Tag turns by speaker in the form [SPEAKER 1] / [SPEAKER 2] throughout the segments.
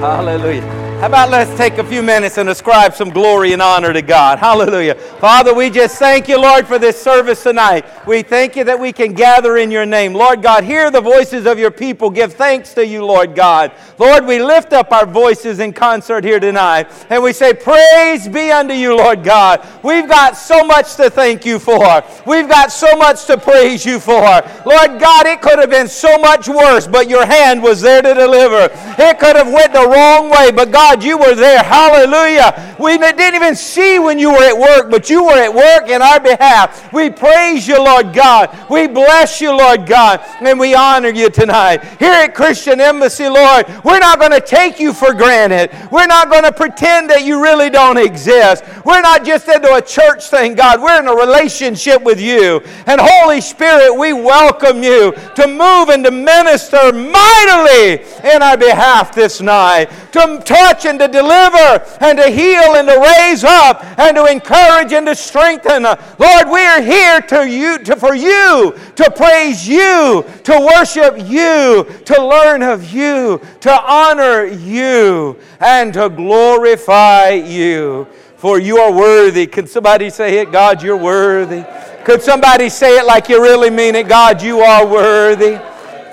[SPEAKER 1] Hallelujah. How about let's take a few minutes and ascribe some glory and honor to God? Hallelujah. Father, we just thank you, Lord, for this service tonight. We thank you that we can gather in your name. Lord God, hear the voices of your people. Give thanks to you, Lord God. Lord, we lift up our voices in concert here tonight and we say, Praise be unto you, Lord God. We've got so much to thank you for. We've got so much to praise you for. Lord God, it could have been so much worse, but your hand was there to deliver. It could have went the wrong way, but God, God, you were there. Hallelujah. We didn't even see when you were at work, but you were at work in our behalf. We praise you, Lord God. We bless you, Lord God, and we honor you tonight. Here at Christian Embassy, Lord, we're not going to take you for granted. We're not going to pretend that you really don't exist. We're not just into a church thing, God. We're in a relationship with you. And Holy Spirit, we welcome you to move and to minister mightily in our behalf this night, to touch touch and to deliver and to heal and to raise up and to encourage and to strengthen. Lord, we are here to you, to, for you, to praise you, to worship you, to learn of you, to honor you, and to glorify you. For you are worthy. Can somebody say it? God, you're worthy. Could somebody say it like you really mean it? God, you are worthy.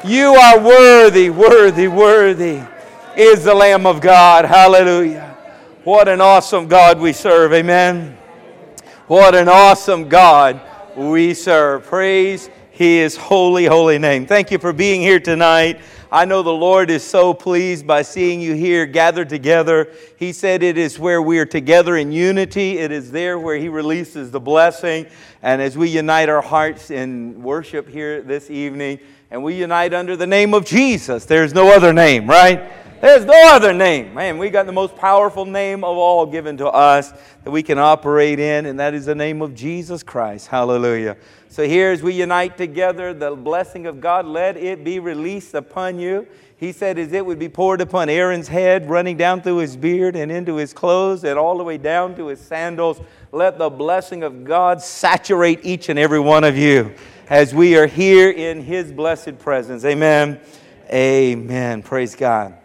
[SPEAKER 1] You are worthy, worthy, worthy is the Lamb of God. Hallelujah. What an awesome God we serve. Amen. What an awesome God we serve. Praise His holy, holy name. Thank you for being here tonight. I know the Lord is so pleased by seeing you here gathered together. He said it is where we are together in unity. It is there where He releases the blessing. And as we unite our hearts in worship here this evening, and we unite under the name of Jesus, there's no other name, right? There's no other name. Man, we got the most powerful name of all given to us that we can operate in, and that is the name of Jesus Christ. Hallelujah. So here, as we unite together, the blessing of God, let it be released upon you. He said, as it would be poured upon Aaron's head, running down through his beard and into his clothes, and all the way down to his sandals. Let the blessing of God saturate each and every one of you as we are here in his blessed presence. Amen. Amen. Praise God.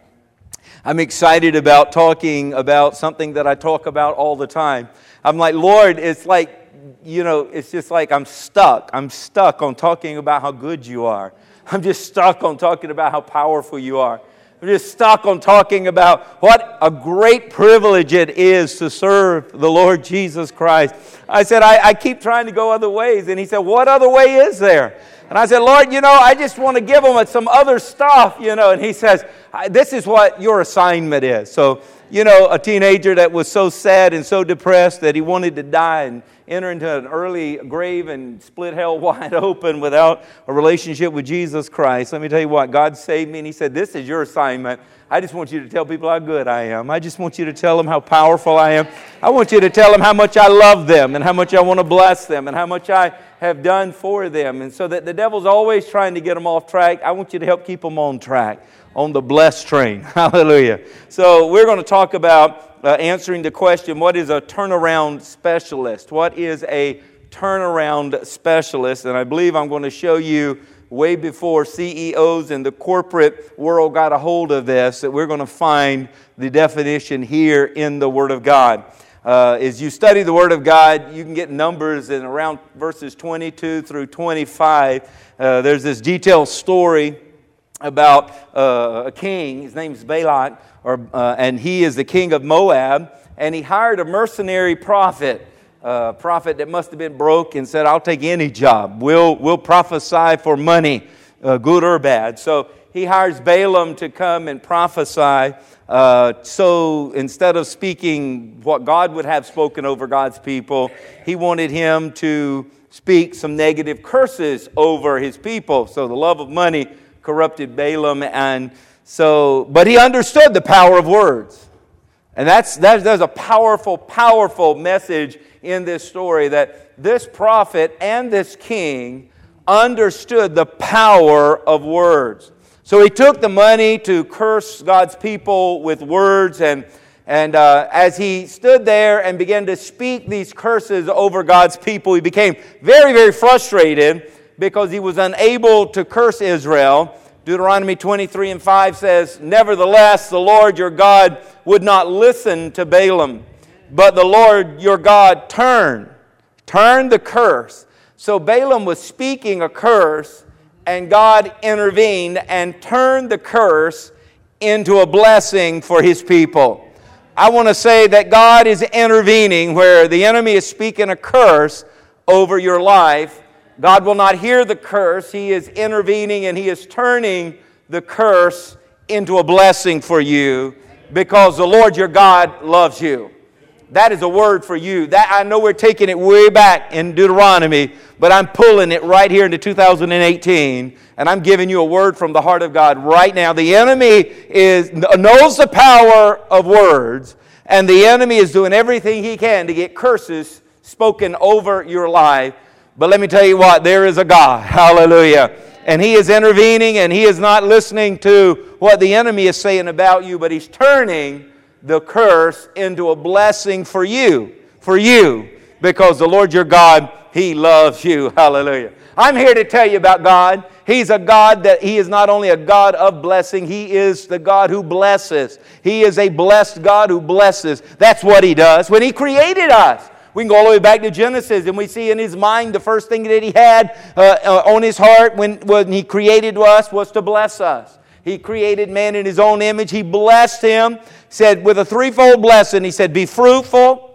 [SPEAKER 1] I'm excited about talking about something that I talk about all the time. I'm like, Lord, it's like, you know, it's just like I'm stuck. I'm stuck on talking about how good you are. I'm just stuck on talking about how powerful you are. I'm just stuck on talking about what a great privilege it is to serve the Lord Jesus Christ. I said, I, I keep trying to go other ways. And he said, What other way is there? And I said, Lord, you know, I just want to give them some other stuff, you know. And he says, This is what your assignment is. So, you know, a teenager that was so sad and so depressed that he wanted to die and enter into an early grave and split hell wide open without a relationship with Jesus Christ. Let me tell you what, God saved me, and He said, This is your assignment. I just want you to tell people how good I am. I just want you to tell them how powerful I am. I want you to tell them how much I love them and how much I want to bless them and how much I have done for them. And so that the devil's always trying to get them off track, I want you to help keep them on track, on the blessed train. Hallelujah. So we're going to talk about uh, answering the question what is a turnaround specialist? What is a turnaround specialist? And I believe I'm going to show you way before CEOs in the corporate world got a hold of this, that we're going to find the definition here in the Word of God. Uh, as you study the Word of God, you can get numbers in around verses 22 through 25. Uh, there's this detailed story about uh, a king. His name is Balak, or, uh, and he is the king of Moab. And he hired a mercenary prophet uh, prophet that must have been broke and said, I'll take any job. We'll, we'll prophesy for money, uh, good or bad. So he hires Balaam to come and prophesy. Uh, so instead of speaking what God would have spoken over God's people, he wanted him to speak some negative curses over his people. So the love of money corrupted Balaam. And so, but he understood the power of words. And that's, that's, that's a powerful, powerful message in this story that this prophet and this king understood the power of words. So he took the money to curse God's people with words, and, and uh, as he stood there and began to speak these curses over God's people, he became very, very frustrated because he was unable to curse Israel Deuteronomy 23 and 5 says, Nevertheless, the Lord your God would not listen to Balaam, but the Lord your God turned, turned the curse. So Balaam was speaking a curse, and God intervened and turned the curse into a blessing for his people. I want to say that God is intervening where the enemy is speaking a curse over your life God will not hear the curse. He is intervening and He is turning the curse into a blessing for you because the Lord your God loves you. That is a word for you. That I know we're taking it way back in Deuteronomy, but I'm pulling it right here into 2018 and I'm giving you a word from the heart of God right now. The enemy is knows the power of words and the enemy is doing everything he can to get curses spoken over your life. But let me tell you what, there is a God. Hallelujah. And He is intervening and He is not listening to what the enemy is saying about you, but He's turning the curse into a blessing for you. For you. Because the Lord your God, He loves you. Hallelujah. I'm here to tell you about God. He's a God that He is not only a God of blessing, He is the God who blesses. He is a blessed God who blesses. That's what He does. When He created us, we can go all the way back to Genesis and we see in his mind the first thing that he had uh, uh, on his heart when, when he created us was to bless us. He created man in his own image. He blessed him, said with a threefold blessing, he said, Be fruitful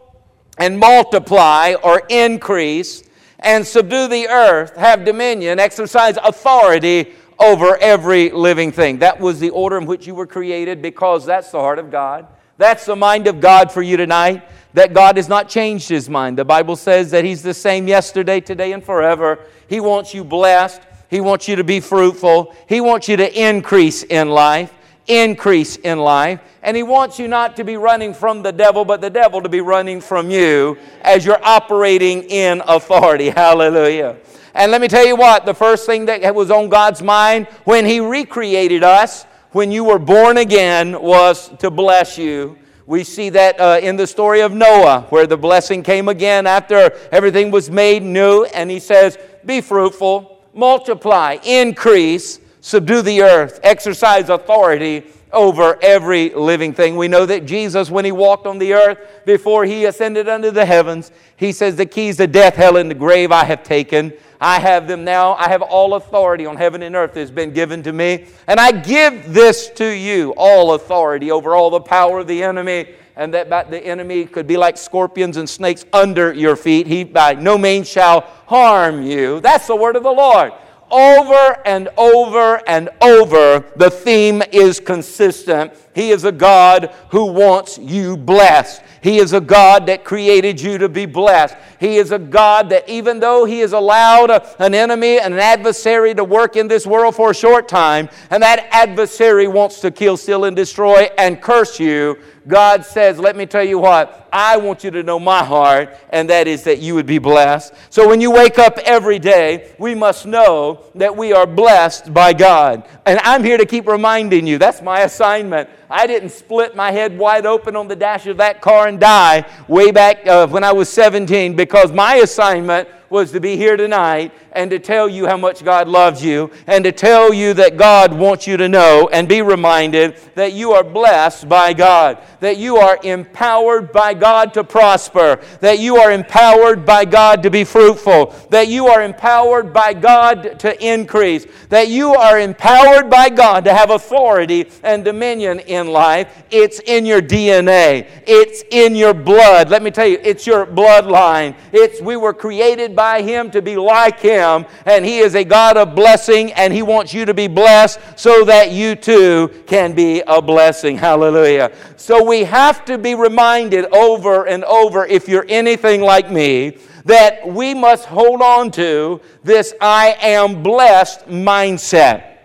[SPEAKER 1] and multiply or increase and subdue the earth, have dominion, exercise authority over every living thing. That was the order in which you were created because that's the heart of God. That's the mind of God for you tonight that God has not changed his mind. The Bible says that he's the same yesterday, today, and forever. He wants you blessed. He wants you to be fruitful. He wants you to increase in life, increase in life. And he wants you not to be running from the devil, but the devil to be running from you as you're operating in authority. Hallelujah. And let me tell you what, the first thing that was on God's mind when he recreated us, when you were born again, was to bless you we see that uh, in the story of Noah, where the blessing came again after everything was made new. And he says, Be fruitful, multiply, increase, subdue the earth, exercise authority over every living thing. We know that Jesus, when he walked on the earth before he ascended unto the heavens, he says, The keys to death, hell, and the grave I have taken. I have them now. I have all authority on heaven and earth that has been given to me. And I give this to you, all authority over all the power of the enemy. And that the enemy could be like scorpions and snakes under your feet. He by no means shall harm you. That's the word of the Lord over and over and over, the theme is consistent. He is a God who wants you blessed. He is a God that created you to be blessed. He is a God that, even though He has allowed a, an enemy and an adversary to work in this world for a short time, and that adversary wants to kill, steal, and destroy and curse you, God says, Let me tell you what, I want you to know my heart, and that is that you would be blessed. So when you wake up every day, we must know that we are blessed by God. And I'm here to keep reminding you that's my assignment. I didn't split my head wide open on the dash of that car and die way back uh, when I was 17 because my assignment was to be here tonight and to tell you how much God loves you and to tell you that God wants you to know and be reminded that you are blessed by God, that you are empowered by God to prosper, that you are empowered by God to be fruitful, that you are empowered by God to increase, that you are empowered by God to have authority and dominion in life. It's in your DNA, it's in your blood. Let me tell you, it's your bloodline. It's we were created by Him to be like Him, and He is a God of blessing, and He wants you to be blessed so that you too can be a blessing. Hallelujah. So we have to be reminded over and over, if you're anything like me, that we must hold on to this I am blessed mindset.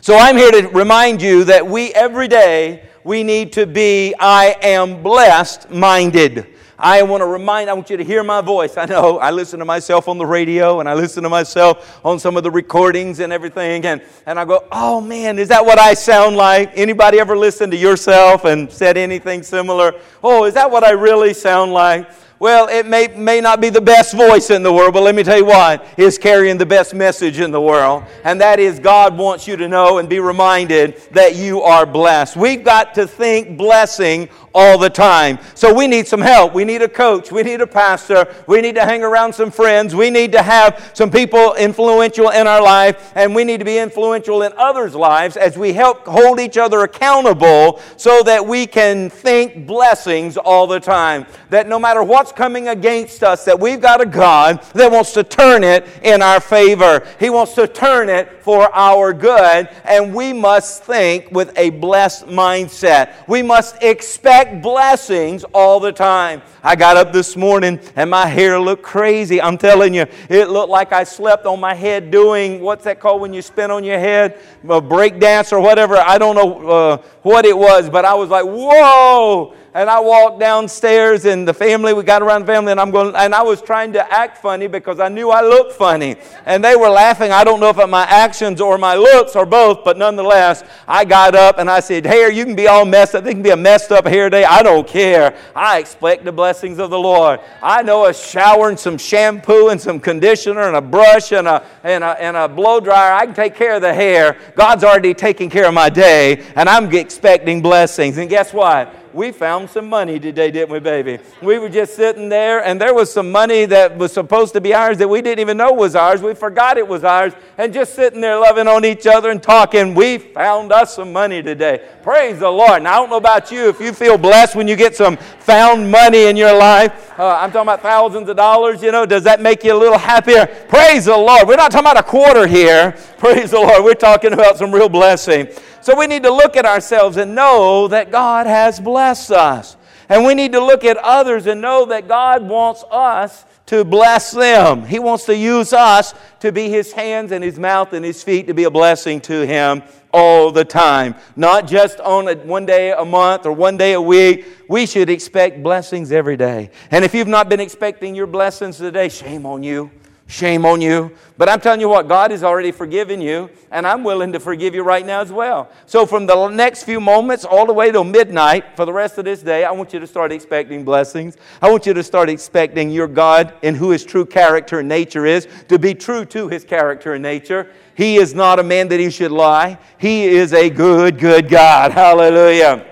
[SPEAKER 1] So I'm here to remind you that we every day we need to be I am blessed minded. I want to remind, I want you to hear my voice. I know I listen to myself on the radio and I listen to myself on some of the recordings and everything. And, and I go, oh man, is that what I sound like? Anybody ever listened to yourself and said anything similar? Oh, is that what I really sound like? Well, it may, may not be the best voice in the world, but let me tell you what, is carrying the best message in the world. And that is God wants you to know and be reminded that you are blessed. We've got to think blessing all the time. So we need some help. We need a coach. We need a pastor. We need to hang around some friends. We need to have some people influential in our life. And we need to be influential in others' lives as we help hold each other accountable so that we can think blessings all the time. That no matter what's coming against us, that we've got a God that wants to turn it in our favor. He wants to turn it for our good. And we must think with a blessed mindset. We must expect blessings all the time. I got up this morning and my hair looked crazy. I'm telling you, it looked like I slept on my head doing what's that called when you spin on your head? A break dance or whatever. I don't know uh, what it was, but I was like, whoa and I walked downstairs, and the family, we got around the family, and I'm going, and I was trying to act funny because I knew I looked funny. And they were laughing. I don't know if my actions or my looks or both, but nonetheless, I got up and I said, Hair, you can be all messed up. They can be a messed up hair day. I don't care. I expect the blessings of the Lord. I know a shower and some shampoo and some conditioner and a brush and a, and a, and a blow dryer. I can take care of the hair. God's already taking care of my day, and I'm expecting blessings. And guess what? We found some money today, didn't we, baby? We were just sitting there, and there was some money that was supposed to be ours that we didn't even know was ours. We forgot it was ours, and just sitting there loving on each other and talking, we found us some money today. Praise the Lord. Now, I don't know about you, if you feel blessed when you get some found money in your life, uh, I'm talking about thousands of dollars, you know, does that make you a little happier? Praise the Lord. We're not talking about a quarter here. Praise the Lord. We're talking about some real blessing. So we need to look at ourselves and know that God has blessed us. And we need to look at others and know that God wants us to bless them. He wants to use us to be His hands and His mouth and His feet to be a blessing to Him all the time. Not just on a, one day a month or one day a week. We should expect blessings every day. And if you've not been expecting your blessings today, shame on you. Shame on you. But I'm telling you what, God has already forgiven you, and I'm willing to forgive you right now as well. So, from the next few moments all the way till midnight for the rest of this day, I want you to start expecting blessings. I want you to start expecting your God and who his true character and nature is to be true to his character and nature. He is not a man that he should lie, he is a good, good God. Hallelujah.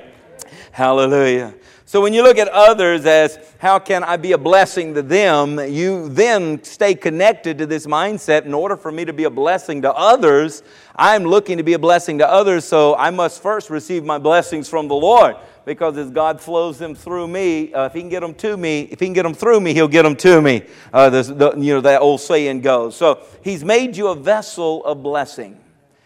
[SPEAKER 1] Hallelujah. So when you look at others as how can I be a blessing to them, you then stay connected to this mindset. In order for me to be a blessing to others, I'm looking to be a blessing to others, so I must first receive my blessings from the Lord. Because as God flows them through me, uh, if He can get them to me, if He can get them through me, He'll get them to me. Uh, the, you know that old saying goes. So He's made you a vessel of blessing.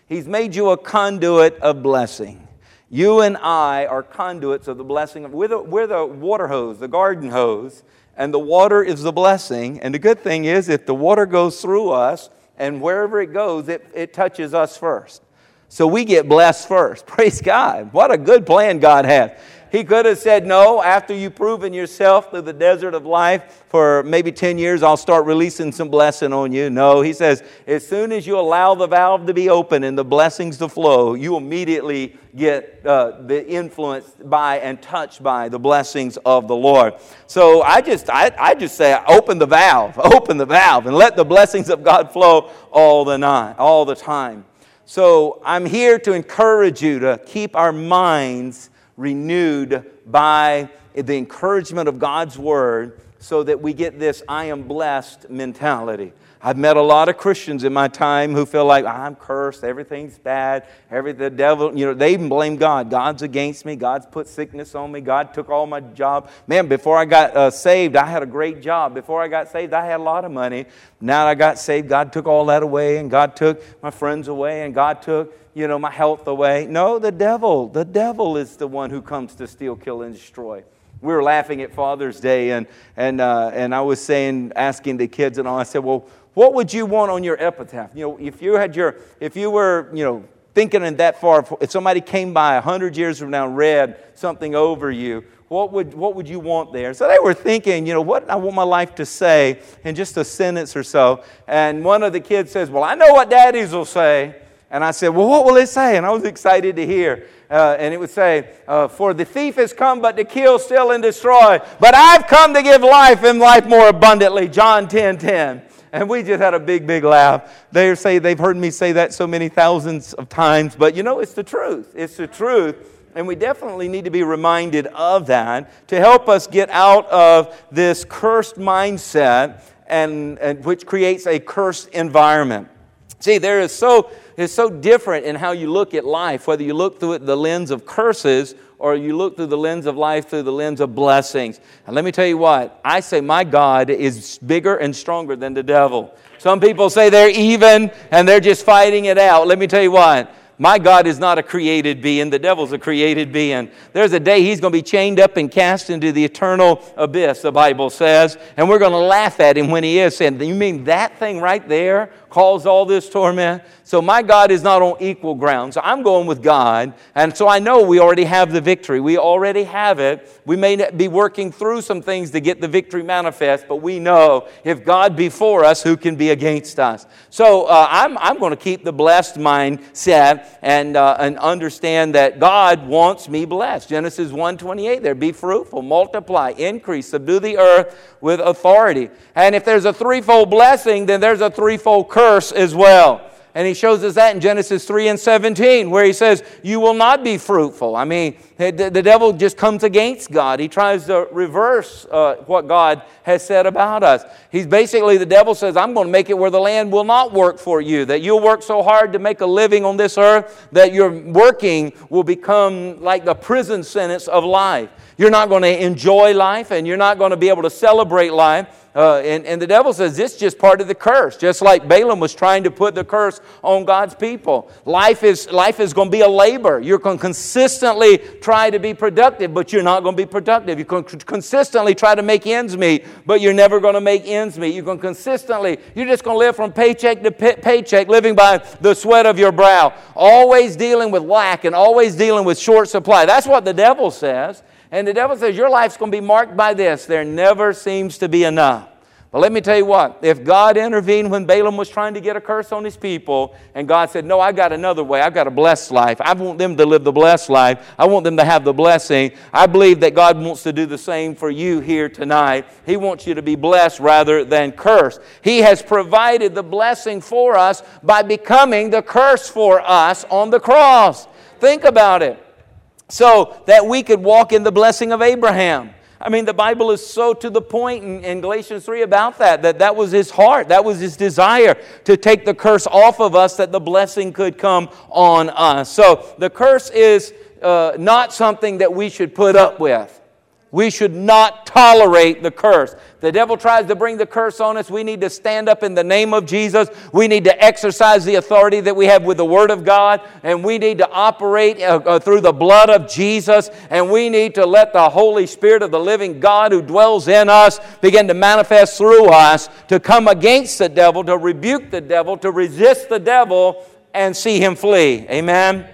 [SPEAKER 1] He's made you a conduit of blessing. You and I are conduits of the blessing. Of, we're, the, we're the water hose, the garden hose, and the water is the blessing. And the good thing is, if the water goes through us, and wherever it goes, it, it touches us first. So we get blessed first. Praise God. What a good plan God has. He could have said, No, after you've proven yourself through the desert of life for maybe 10 years, I'll start releasing some blessing on you. No, he says, As soon as you allow the valve to be open and the blessings to flow, you immediately get uh, the influenced by and touched by the blessings of the Lord. So I just, I, I just say, open the valve, open the valve, and let the blessings of God flow all the night, all the time. So I'm here to encourage you to keep our minds renewed by the encouragement of God's word so that we get this I am blessed mentality. I've met a lot of Christians in my time who feel like I'm cursed, everything's bad, every the devil, you know, they even blame God. God's against me. God's put sickness on me. God took all my job. Man, before I got uh, saved, I had a great job. Before I got saved, I had a lot of money. Now I got saved, God took all that away, and God took my friends away, and God took you know, my health away. No, the devil. The devil is the one who comes to steal, kill, and destroy. We were laughing at Father's Day, and, and, uh, and I was saying, asking the kids and all, I said, well, what would you want on your epitaph? You know, if you had your, if you were, you know, thinking in that far, if somebody came by a hundred years from now and read something over you, what would, what would you want there? So they were thinking, you know, what I want my life to say in just a sentence or so. And one of the kids says, Well, I know what daddies will say. And I said, Well, what will it say? And I was excited to hear. Uh, and it would say, uh, For the thief has come but to kill, steal, and destroy. But I've come to give life and life more abundantly. John 10 10. And we just had a big, big laugh. They say they've heard me say that so many thousands of times, but you know, it's the truth. It's the truth. And we definitely need to be reminded of that to help us get out of this cursed mindset and, and which creates a cursed environment. See, there is so it's so different in how you look at life, whether you look through it the lens of curses or you look through the lens of life through the lens of blessings. And let me tell you what, I say my God is bigger and stronger than the devil. Some people say they're even and they're just fighting it out. Let me tell you what, my God is not a created being. The devil's a created being. There's a day he's going to be chained up and cast into the eternal abyss, the Bible says. And we're going to laugh at him when he is saying, You mean that thing right there caused all this torment? So my God is not on equal ground. So I'm going with God. And so I know we already have the victory. We already have it. We may be working through some things to get the victory manifest, but we know if God be for us, who can be against us? So uh, I'm, I'm going to keep the blessed mindset and, uh, and understand that God wants me blessed. Genesis 1.28 there, be fruitful, multiply, increase, subdue the earth with authority. And if there's a threefold blessing, then there's a threefold curse as well. And he shows us that in Genesis 3 and 17, where he says, You will not be fruitful. I mean, the, the devil just comes against God. He tries to reverse uh, what God has said about us. He's basically, the devil says, I'm going to make it where the land will not work for you, that you'll work so hard to make a living on this earth that your working will become like the prison sentence of life. You're not going to enjoy life and you're not going to be able to celebrate life uh, and, and the devil says this is just part of the curse, just like Balaam was trying to put the curse on God's people. Life is, life is going to be a labor. You're going to consistently try to be productive, but you're not going to be productive. You can consistently try to make ends meet, but you're never going to make ends meet. You're going to consistently, you're just going to live from paycheck to pay- paycheck, living by the sweat of your brow, always dealing with lack and always dealing with short supply. That's what the devil says. And the devil says, Your life's going to be marked by this. There never seems to be enough. But let me tell you what, if God intervened when Balaam was trying to get a curse on his people, and God said, No, I got another way, I've got a blessed life. I want them to live the blessed life, I want them to have the blessing. I believe that God wants to do the same for you here tonight. He wants you to be blessed rather than cursed. He has provided the blessing for us by becoming the curse for us on the cross. Think about it so that we could walk in the blessing of Abraham. I mean, the Bible is so to the point in, in, Galatians 3 about that, that that was his heart, that was his desire to take the curse off of us that the blessing could come on us. So the curse is uh, not something that we should put up with. We should not tolerate the curse. The devil tries to bring the curse on us. We need to stand up in the name of Jesus. We need to exercise the authority that we have with the Word of God. And we need to operate uh, uh, through the blood of Jesus. And we need to let the Holy Spirit of the living God who dwells in us begin to manifest through us to come against the devil, to rebuke the devil, to resist the devil, and see him flee. Amen.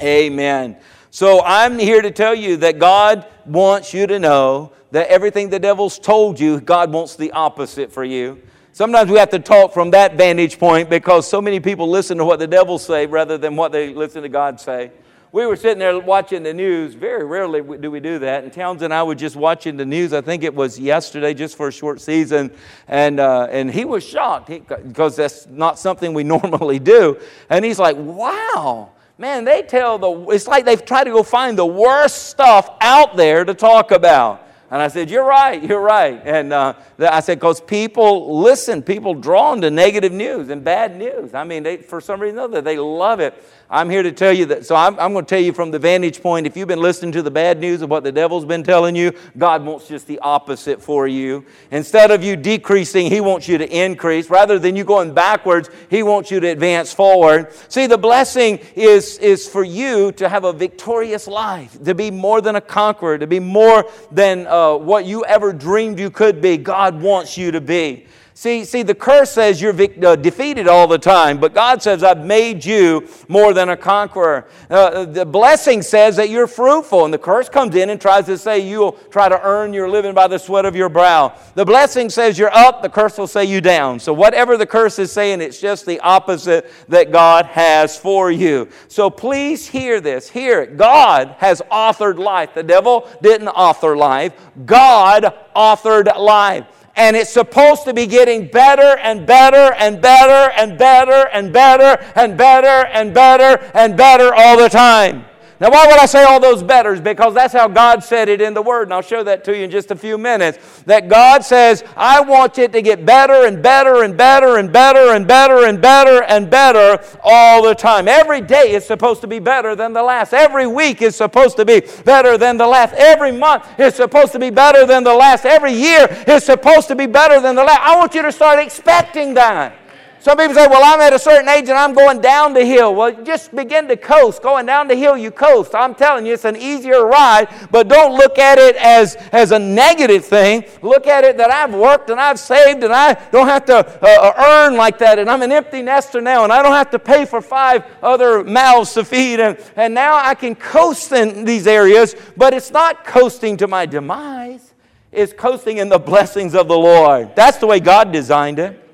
[SPEAKER 1] Amen. So I'm here to tell you that God wants you to know that everything the devil's told you, God wants the opposite for you. Sometimes we have to talk from that vantage point because so many people listen to what the devil say rather than what they listen to God say. We were sitting there watching the news. Very rarely do we do that. And Townsend and I were just watching the news. I think it was yesterday, just for a short season. And, uh, and he was shocked because that's not something we normally do. And he's like, wow, man, they tell the, it's like they've tried to go find the worst stuff out there to talk about. And I said, You're right, you're right. And uh, I said, Because people listen, people drawn to negative news and bad news. I mean, they, for some reason or other, they love it. I'm here to tell you that. So I'm, I'm going to tell you from the vantage point if you've been listening to the bad news of what the devil's been telling you, God wants just the opposite for you. Instead of you decreasing, He wants you to increase. Rather than you going backwards, He wants you to advance forward. See, the blessing is, is for you to have a victorious life, to be more than a conqueror, to be more than uh, what you ever dreamed you could be. God wants you to be. See, see, the curse says you're vic- uh, defeated all the time, but God says, I've made you more than a conqueror. Uh, the blessing says that you're fruitful, and the curse comes in and tries to say you'll try to earn your living by the sweat of your brow. The blessing says you're up, the curse will say you down. So, whatever the curse is saying, it's just the opposite that God has for you. So, please hear this. Hear it. God has authored life. The devil didn't author life, God authored life and it's supposed to be getting better and better and better and better and better and better and better and better all the time. Now, why would I say all those betters? Because that's how God said it in the Word, and I'll show that to you in just a few minutes. That God says, I want it to get better and better and better and better and better and better and better all the time. Every day is supposed to be better than the last. Every week is supposed to be better than the last. Every month is supposed to be better than the last. Every year is supposed to be better than the last. I want you to start expecting that. Some people say, well, I'm at a certain age and I'm going down the hill. Well, just begin to coast. Going down the hill, you coast. I'm telling you, it's an easier ride, but don't look at it as, as a negative thing. Look at it that I've worked and I've saved and I don't have to uh, uh, earn like that and I'm an empty nester now and I don't have to pay for five other mouths to feed and, and now I can coast in these areas, but it's not coasting to my demise. It's coasting in the blessings of the Lord. That's the way God designed it.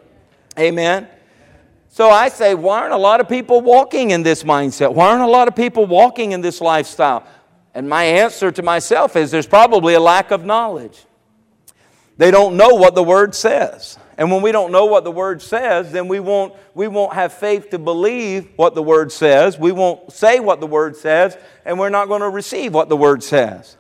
[SPEAKER 1] Amen. So I say, why aren't a lot of people walking in this mindset? Why aren't a lot of people walking in this lifestyle? And my answer to myself is there's probably a lack of knowledge. They don't know what the Word says. And when we don't know what the Word says, then we won't, we won't have faith to believe what the Word says. We won't say what the Word says, and we're not going to receive what the Word says.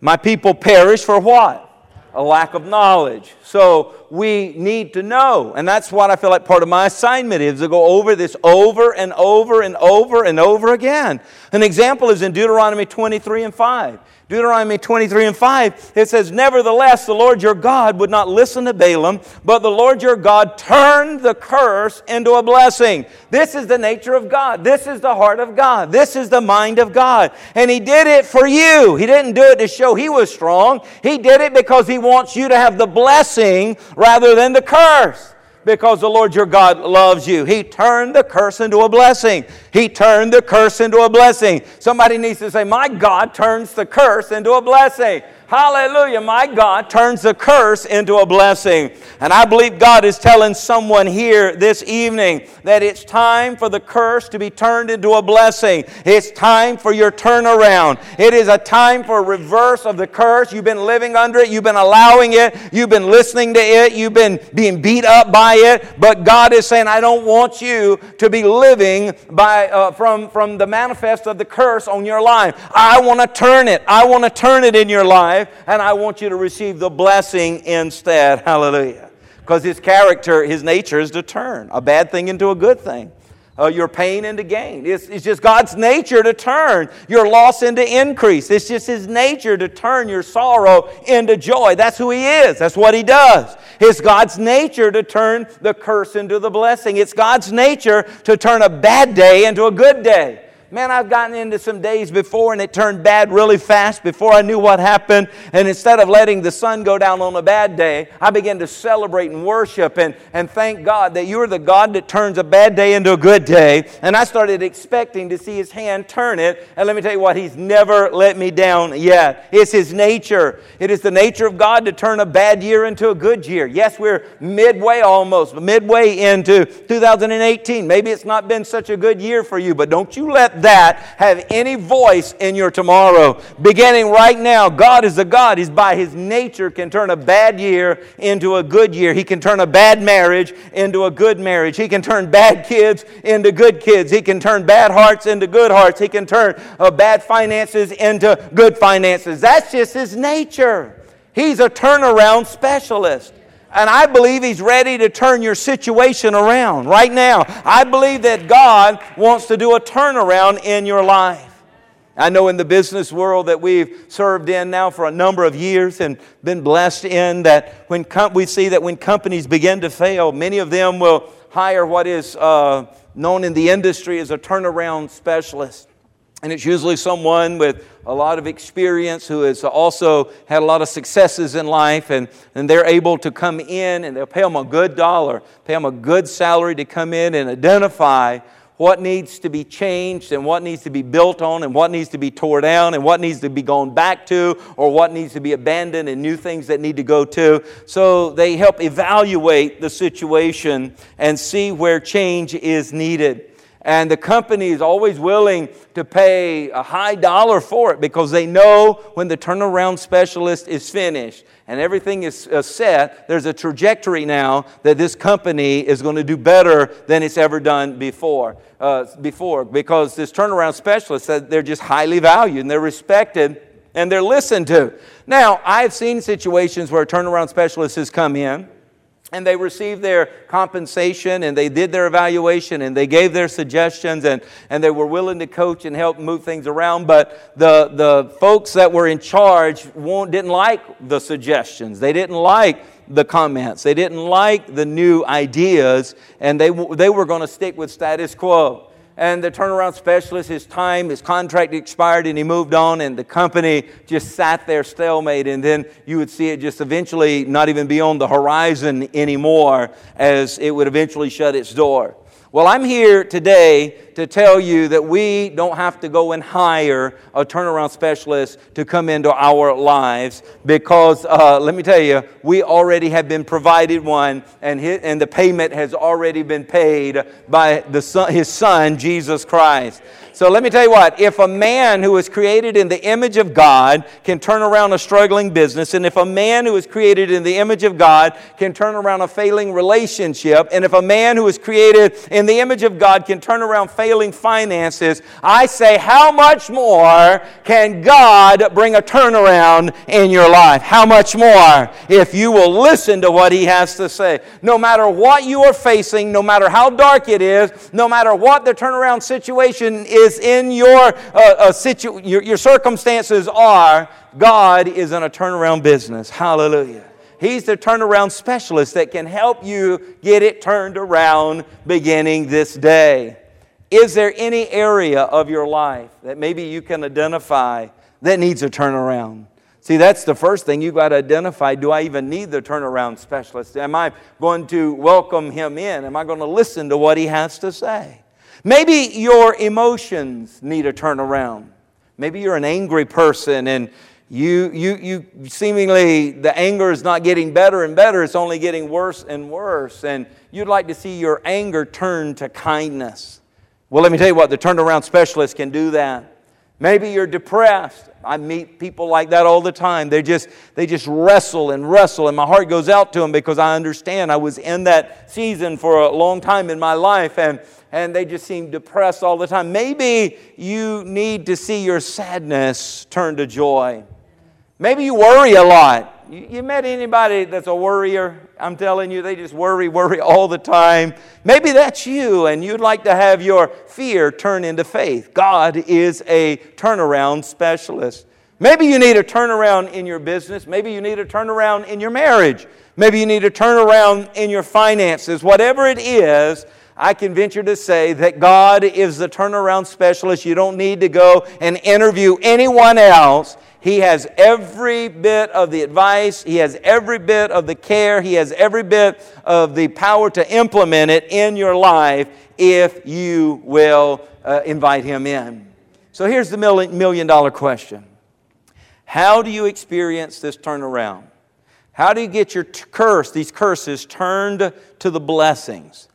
[SPEAKER 1] My people perish for what? A lack of knowledge. So we need to know. And that's what I feel like part of my assignment is to go over this over and over and over and over again. An example is in Deuteronomy 23 and 5. Deuteronomy 23 and 5, it says, Nevertheless, the Lord your God would not listen to Balaam, but the Lord your God turned the curse into a blessing. This is the nature of God. This is the heart of God. This is the mind of God. And He did it for you. He didn't do it to show He was strong. He did it because He wants you to have the blessing rather than the curse because the Lord your God loves you. He turned the curse into a blessing. He turned the curse into a blessing. Somebody needs to say, My God turns the curse into a blessing. Hallelujah. My God turns the curse into a blessing. And I believe God is telling someone here this evening that it's time for the curse to be turned into a blessing. It's time for your turnaround. It is a time for reverse of the curse. You've been living under it, you've been allowing it, you've been listening to it, you've been being beat up by it. But God is saying, I don't want you to be living by, uh, from, from the manifest of the curse on your life. I want to turn it. I want to turn it in your life life, and I want you to receive the blessing instead. Hallelujah. Because his character, his nature is to turn a bad thing into a good thing. Uh, your pain into gain. It's, it's just God's nature to turn your loss into increase. It's just His nature to turn your sorrow into joy. That's who He is. That's what He does. It's God's nature to turn the curse into the blessing. It's God's nature to turn a bad day into a good day. Man, I've gotten into some days before and it turned bad really fast before I knew what happened. And instead of letting the sun go down on a bad day, I began to celebrate and worship and, and thank God that you're the God that turns a bad day into a good day. And I started expecting to see His hand turn it. And let me tell you what, He's never let me down yet. It's His nature. It is the nature of God to turn a bad year into a good year. Yes, we're midway almost, midway into 2018. Maybe it's not been such a good year for you, but don't you let that have any voice in your tomorrow. Beginning right now, God is a God. He's by His nature can turn a bad year into a good year. He can turn a bad marriage into a good marriage. He can turn bad kids into good kids. He can turn bad hearts into good hearts. He can turn uh, bad finances into good finances. That's just His nature. He's a turnaround specialist. And I believe He's ready to turn your situation around right now. I believe that God wants to do a turnaround in your life. I know in the business world that we've served in now for a number of years and been blessed in that when com- we see that when companies begin to fail, many of them will hire what is uh, known in the industry as a turnaround specialist. And it's usually someone with a lot of experience who has also had a lot of successes in life, and, and they're able to come in and they'll pay them a good dollar, pay them a good salary to come in and identify what needs to be changed and what needs to be built on and what needs to be tore down and what needs to be gone back to or what needs to be abandoned and new things that need to go to. So they help evaluate the situation and see where change is needed. And the company is always willing to pay a high dollar for it because they know when the turnaround specialist is finished and everything is uh, set, there's a trajectory now that this company is going to do better than it's ever done before. Uh, before because this turnaround specialist said they're just highly valued and they're respected and they're listened to. Now, I've seen situations where a turnaround specialist has come in and they received their compensation and they did their evaluation and they gave their suggestions and, and they were willing to coach and help move things around. But the, the folks that were in charge didn't like the suggestions, they didn't like the comments, they didn't like the new ideas, and they, they were going to stick with status quo and the turnaround specialist, his time, his contract expired, and he moved on, and the company just sat there stalemate. And then you would see it just eventually not even be on the horizon anymore as it would eventually shut its door. Well, I'm here today to tell you that we don't have to go and hire a turnaround specialist to come into our lives because, uh, let me tell you, we already have been provided one and, his, and the payment has already been paid by the son, his son, Jesus Christ. So let me tell you what, if a man who is created in the image of God can turn around a struggling business, and if a man who is created in the image of God can turn around a failing relationship, and if a man who is created in the image of God can turn around failing finances, I say, how much more can God bring a turnaround in your life? How much more if you will listen to what He has to say? No matter what you are facing, no matter how dark it is, no matter what the turnaround situation is, is in your, uh, uh, situ- your, your circumstances are, God is in a turnaround business. Hallelujah. He's the turnaround specialist that can help you get it turned around beginning this day. Is there any area of your life that maybe you can identify that needs a turnaround? See, that's the first thing you've got to identify. Do I even need the turnaround specialist? Am I going to welcome him in? Am I going to listen to what he has to say? Maybe your emotions need a turnaround. Maybe you're an angry person and you, you, you seemingly, the anger is not getting better and better, it's only getting worse and worse. And you'd like to see your anger turn to kindness. Well, let me tell you what, the turnaround specialist can do that. Maybe you're depressed. I meet people like that all the time. They just, they just wrestle and wrestle, and my heart goes out to them because I understand I was in that season for a long time in my life, and and they just seem depressed all the time. Maybe you need to see your sadness turn to joy. Maybe you worry a lot. You, you met anybody that's a worrier? I'm telling you, they just worry, worry all the time. Maybe that's you, and you'd like to have your fear turn into faith. God is a turnaround specialist. Maybe you need a turnaround in your business. Maybe you need a turnaround in your marriage. Maybe you need a turnaround in your finances. Whatever it is, I can venture to say that God is the turnaround specialist. You don't need to go and interview anyone else. He has every bit of the advice, He has every bit of the care, He has every bit of the power to implement it in your life if you will uh, invite Him in. So here's the million dollar question How do you experience this turnaround? How do you get your t- curse, these curses, turned to the blessings?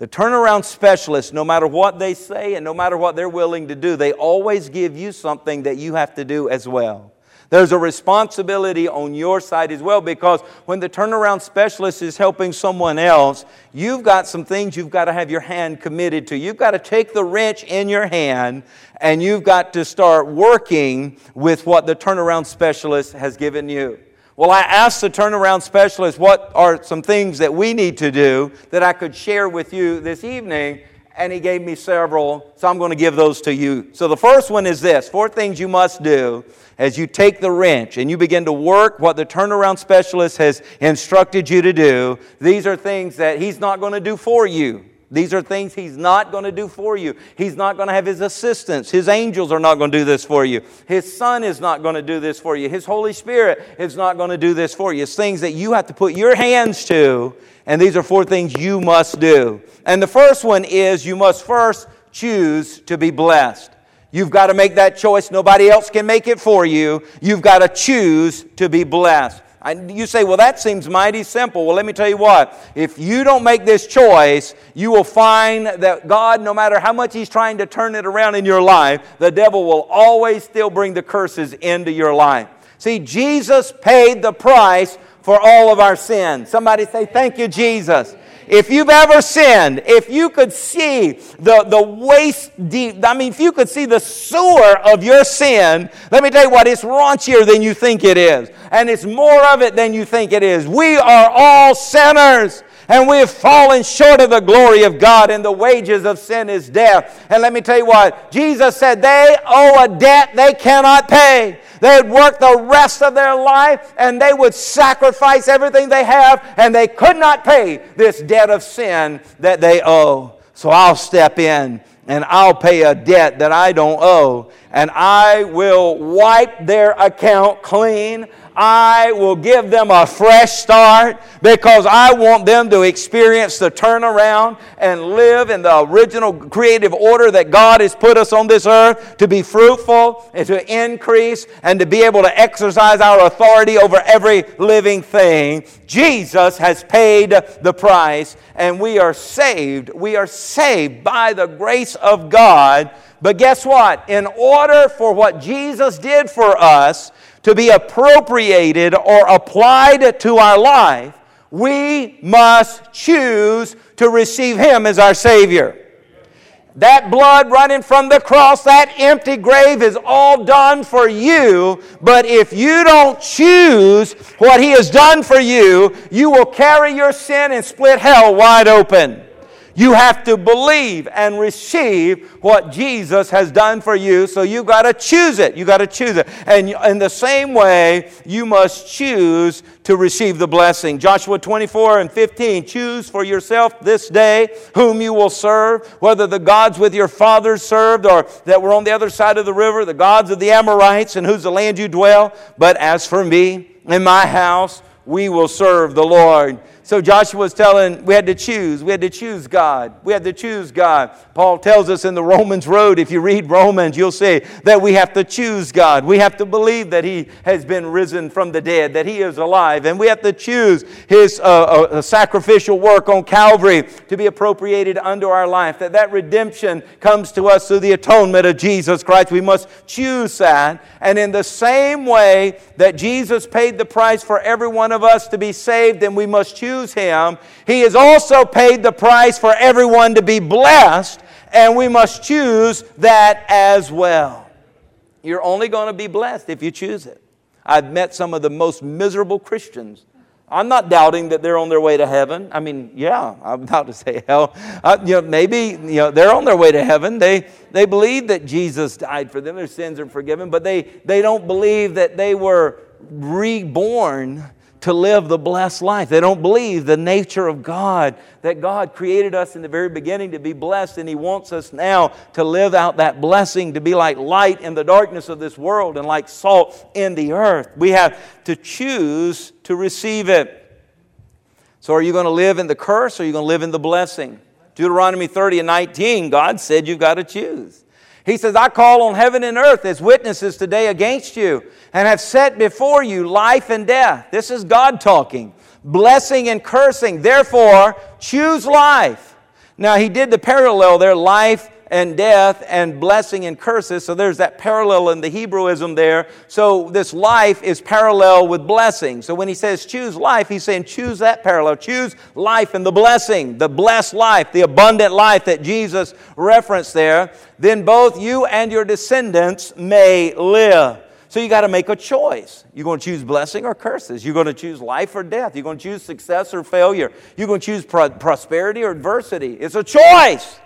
[SPEAKER 1] The turnaround specialists, no matter what they say and no matter what they're willing to do, they always give you something that you have to do as well. There's a responsibility on your side as well because when the turnaround specialist is helping someone else, you've got some things you've got to have your hand committed to. You've got to take the wrench in your hand and you've got to start working with what the turnaround specialist has given you. Well, I asked the turnaround specialist what are some things that we need to do that I could share with you this evening, and he gave me several, so I'm going to give those to you. So the first one is this four things you must do as you take the wrench and you begin to work what the turnaround specialist has instructed you to do. These are things that he's not going to do for you. These are things He's not going to do for you. He's not going to have His assistants. His angels are not going to do this for you. His Son is not going to do this for you. His Holy Spirit is not going to do this for you. It's things that you have to put your hands to, and these are four things you must do. And the first one is you must first choose to be blessed. You've got to make that choice. Nobody else can make it for you. You've got to choose to be blessed. You say, well, that seems mighty simple. Well, let me tell you what. If you don't make this choice, you will find that God, no matter how much He's trying to turn it around in your life, the devil will always still bring the curses into your life. See, Jesus paid the price for all of our sins. Somebody say, Thank you, Jesus. If you've ever sinned, if you could see the, the waist deep, I mean, if you could see the sewer of your sin, let me tell you what, it's raunchier than you think it is. And it's more of it than you think it is. We are all sinners and we have fallen short of the glory of God, and the wages of sin is death. And let me tell you what, Jesus said they owe a debt they cannot pay. They'd work the rest of their life and they would sacrifice everything they have, and they could not pay this debt of sin that they owe. So I'll step in and I'll pay a debt that I don't owe, and I will wipe their account clean. I will give them a fresh start because I want them to experience the turnaround and live in the original creative order that God has put us on this earth to be fruitful and to increase and to be able to exercise our authority over every living thing. Jesus has paid the price and we are saved. We are saved by the grace of God. But guess what? In order for what Jesus did for us, to be appropriated or applied to our life, we must choose to receive Him as our Savior. That blood running from the cross, that empty grave is all done for you. But if you don't choose what He has done for you, you will carry your sin and split hell wide open. You have to believe and receive what Jesus has done for you. So you got to choose it. You got to choose it. And in the same way, you must choose to receive the blessing. Joshua 24 and 15 choose for yourself this day whom you will serve, whether the gods with your fathers served or that were on the other side of the river, the gods of the Amorites in whose land you dwell. But as for me and my house, we will serve the Lord. So Joshua was telling, we had to choose. We had to choose God. We had to choose God. Paul tells us in the Romans Road, if you read Romans, you'll see that we have to choose God. We have to believe that He has been risen from the dead, that He is alive. And we have to choose His uh, uh, sacrificial work on Calvary to be appropriated unto our life, that that redemption comes to us through the atonement of Jesus Christ. We must choose that. And in the same way that Jesus paid the price for every one of us to be saved, then we must choose choose Him, He has also paid the price for everyone to be blessed, and we must choose that as well. You're only going to be blessed if you choose it. I've met some of the most miserable Christians. I'm not doubting that they're on their way to heaven. I mean, yeah, I'm about to say hell. Uh, you know, maybe you know they're on their way to heaven. They they believe that Jesus died for them; their sins are forgiven. But they they don't believe that they were reborn to live the blessed life. They don't believe the nature of God, that God created us in the very beginning to be blessed, and He wants us now to live out that blessing, to be like light in the darkness of this world and like salt in the earth. We have to choose to receive it. So, are you going to live in the curse or are you going to live in the blessing? Deuteronomy 30 and 19, God said you've got to choose. He says, I call on heaven and earth as witnesses today against you, and have set before you life and death. This is God talking. Blessing and cursing. Therefore, choose life. Now, he did the parallel there life and death and blessing and curses. So there's that parallel in the Hebrewism there. So this life is parallel with blessing. So when he says choose life, he's saying choose that parallel. Choose life and the blessing, the blessed life, the abundant life that Jesus referenced there. Then both you and your descendants may live. So you got to make a choice. You're going to choose blessing or curses. You're going to choose life or death. You're going to choose success or failure. You're going to choose prosperity or adversity. It's a choice.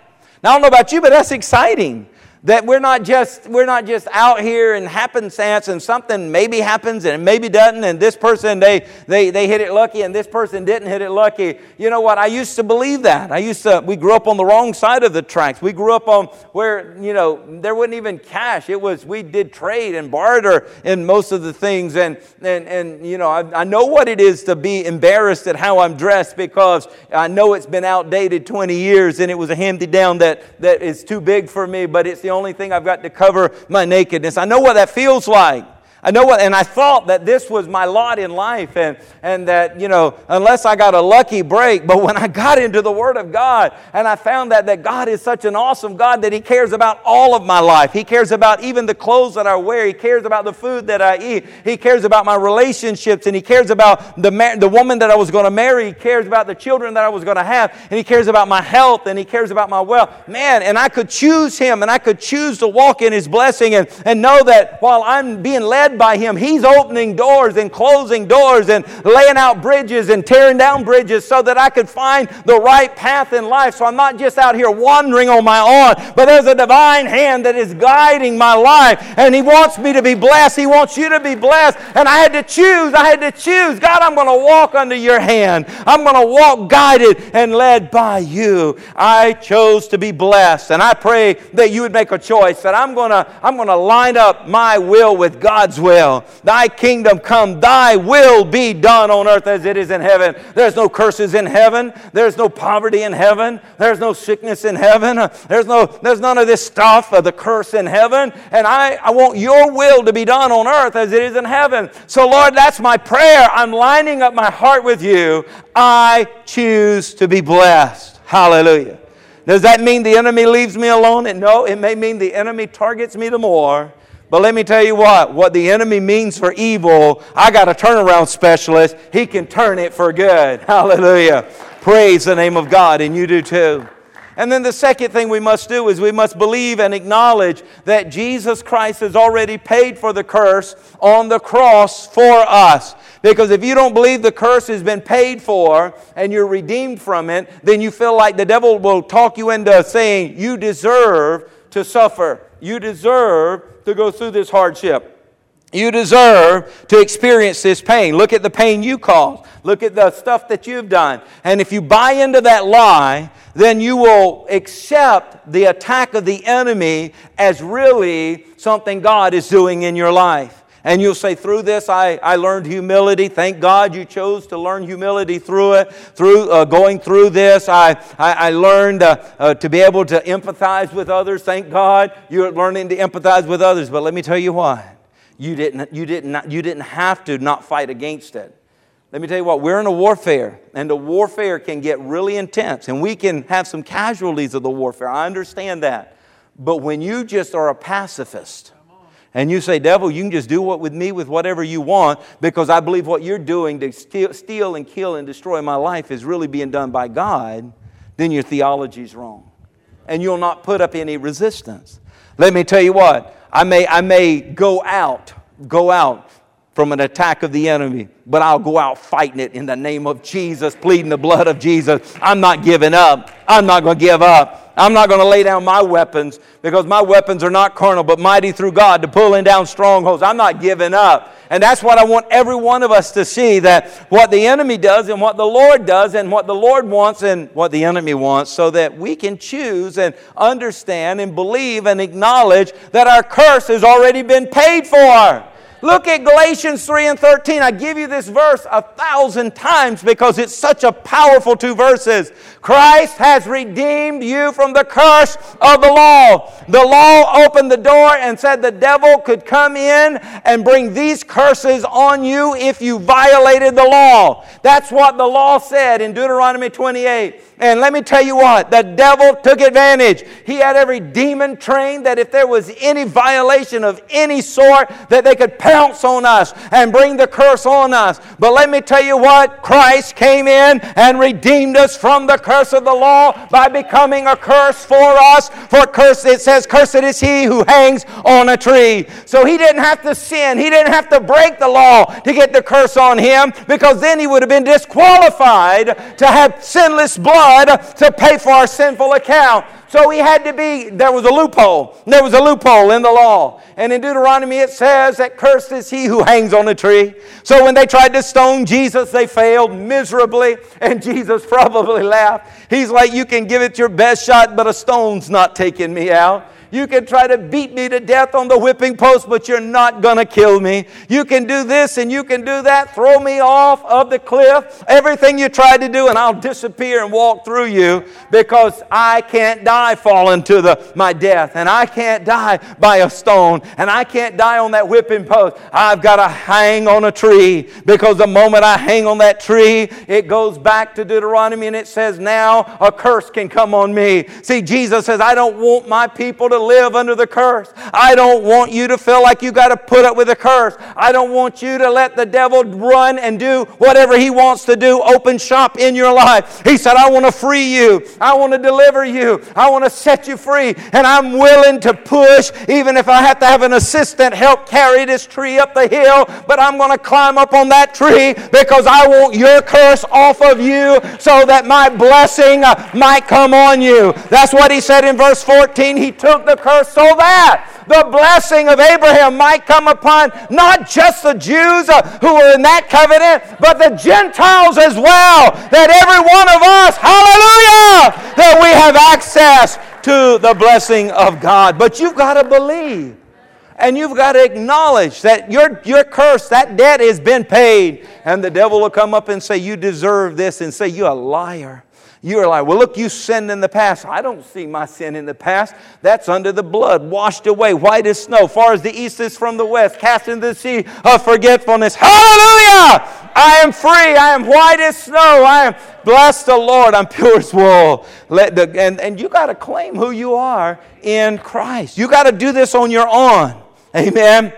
[SPEAKER 1] Now, I don't know about you, but that's exciting. That we're not just we're not just out here in happenstance and something maybe happens and maybe doesn't and this person they they they hit it lucky and this person didn't hit it lucky. You know what? I used to believe that. I used to we grew up on the wrong side of the tracks. We grew up on where you know there wasn't even cash. It was we did trade and barter in most of the things and and and you know I, I know what it is to be embarrassed at how i'm dressed because i know it's been outdated 20 years and it was a handy down that that is too big for me but it's the only thing I've got to cover my nakedness. I know what that feels like. I know what, and I thought that this was my lot in life, and, and that, you know, unless I got a lucky break. But when I got into the Word of God and I found that, that God is such an awesome God that He cares about all of my life, He cares about even the clothes that I wear, He cares about the food that I eat, He cares about my relationships, and He cares about the, the woman that I was going to marry, He cares about the children that I was going to have, and He cares about my health, and He cares about my wealth. Man, and I could choose Him, and I could choose to walk in His blessing and, and know that while I'm being led by Him. He's opening doors and closing doors and laying out bridges and tearing down bridges so that I could find the right path in life. So I'm not just out here wandering on my own, but there's a divine hand that is guiding my life. And He wants me to be blessed. He wants you to be blessed. And I had to choose. I had to choose. God, I'm going to walk under your hand. I'm going to walk guided and led by you. I chose to be blessed. And I pray that you would make a choice that I'm going to I'm going to line up my will with God's will. Thy kingdom come, thy will be done on earth as it is in heaven. There's no curses in heaven. There's no poverty in heaven. There's no sickness in heaven. There's, no, there's none of this stuff of the curse in heaven. And I, I want your will to be done on earth as it is in heaven. So, Lord, that's my prayer. I'm lining up my heart with you. I choose to be blessed. Hallelujah. Does that mean the enemy leaves me alone? No, it may mean the enemy targets me the more. But let me tell you what, what the enemy means for evil, I got a turnaround specialist. He can turn it for good. Hallelujah. Praise the name of God, and you do too. And then the second thing we must do is we must believe and acknowledge that Jesus Christ has already paid for the curse on the cross for us. Because if you don't believe the curse has been paid for and you're redeemed from it, then you feel like the devil will talk you into saying you deserve to suffer. You deserve to go through this hardship. You deserve to experience this pain. Look at the pain you caused. Look at the stuff that you've done. And if you buy into that lie, then you will accept the attack of the enemy as really something God is doing in your life. And you'll say, through this, I, I learned humility. Thank God you chose to learn humility through it. Through uh, going through this, I, I, I learned uh, uh, to be able to empathize with others. Thank God you're learning to empathize with others. But let me tell you what. You didn't, you, didn't, you didn't have to not fight against it. Let me tell you what, we're in a warfare, and the warfare can get really intense, and we can have some casualties of the warfare. I understand that. But when you just are a pacifist, and you say, Devil, you can just do what with me with whatever you want because I believe what you're doing to steal, and kill and destroy my life is really being done by God, then your theology is wrong. And you'll not put up any resistance. Let me tell you what, I may, I may go out, go out from an attack of the enemy, but I'll go out fighting it in the name of Jesus, pleading the blood of Jesus. I'm not giving up. I'm not going to give up. I'm not going to lay down my weapons because my weapons are not carnal, but mighty through God to pulling down strongholds. I'm not giving up. And that's what I want every one of us to see that what the enemy does and what the Lord does and what the Lord wants and what the enemy wants, so that we can choose and understand and believe and acknowledge that our curse has already been paid for. Look at Galatians 3 and 13. I give you this verse a thousand times because it's such a powerful two verses. Christ has redeemed you from the curse of the law. The law opened the door and said the devil could come in and bring these curses on you if you violated the law. That's what the law said in Deuteronomy 28. And let me tell you what, the devil took advantage. He had every demon trained that if there was any violation of any sort, that they could pounce on us and bring the curse on us. But let me tell you what, Christ came in and redeemed us from the curse of the law by becoming a curse for us. For curse, it says, Cursed is he who hangs on a tree. So he didn't have to sin. He didn't have to break the law to get the curse on him because then he would have been disqualified to have sinless blood to pay for our sinful account. So he had to be, there was a loophole. There was a loophole in the law. And in Deuteronomy it says that cursed is he who hangs on a tree. So when they tried to stone Jesus, they failed miserably, and Jesus probably laughed. He's like, You can give it your best shot, but a stone's not taking me out. You can try to beat me to death on the whipping post, but you're not going to kill me. You can do this and you can do that, throw me off of the cliff, everything you try to do, and I'll disappear and walk through you because I can't die falling to the, my death, and I can't die by a stone, and I can't die on that whipping post. I've got to hang on a tree because the moment I hang on that tree, it goes back to Deuteronomy and it says, Now a curse can come on me. See, Jesus says, I don't want my people to live under the curse. I don't want you to feel like you got to put up with the curse. I don't want you to let the devil run and do whatever he wants to do, open shop in your life. He said, I want to free you. I want to deliver you. I want to set you free. And I'm willing to push, even if I have to have an assistant help carry this tree up the hill. But I'm going to climb up on that tree because I want your curse off of you so that my blessing uh, might come on you. That's what he said in verse 14. He took the curse so that the blessing of Abraham might come upon not just the Jews uh, who were in that covenant, but the Gentiles as well. That every one of us, hallelujah, that we have access to the blessing of God. But you've got to believe. And you've got to acknowledge that your, your curse, that debt has been paid. And the devil will come up and say, You deserve this, and say, You're a liar. You are like, well, look, you sinned in the past. I don't see my sin in the past. That's under the blood, washed away, white as snow, far as the east is from the west, cast into the sea of forgetfulness. Hallelujah! I am free. I am white as snow. I am blessed the Lord. I'm pure as wool. Let the, and, and you got to claim who you are in Christ. You got to do this on your own. Amen.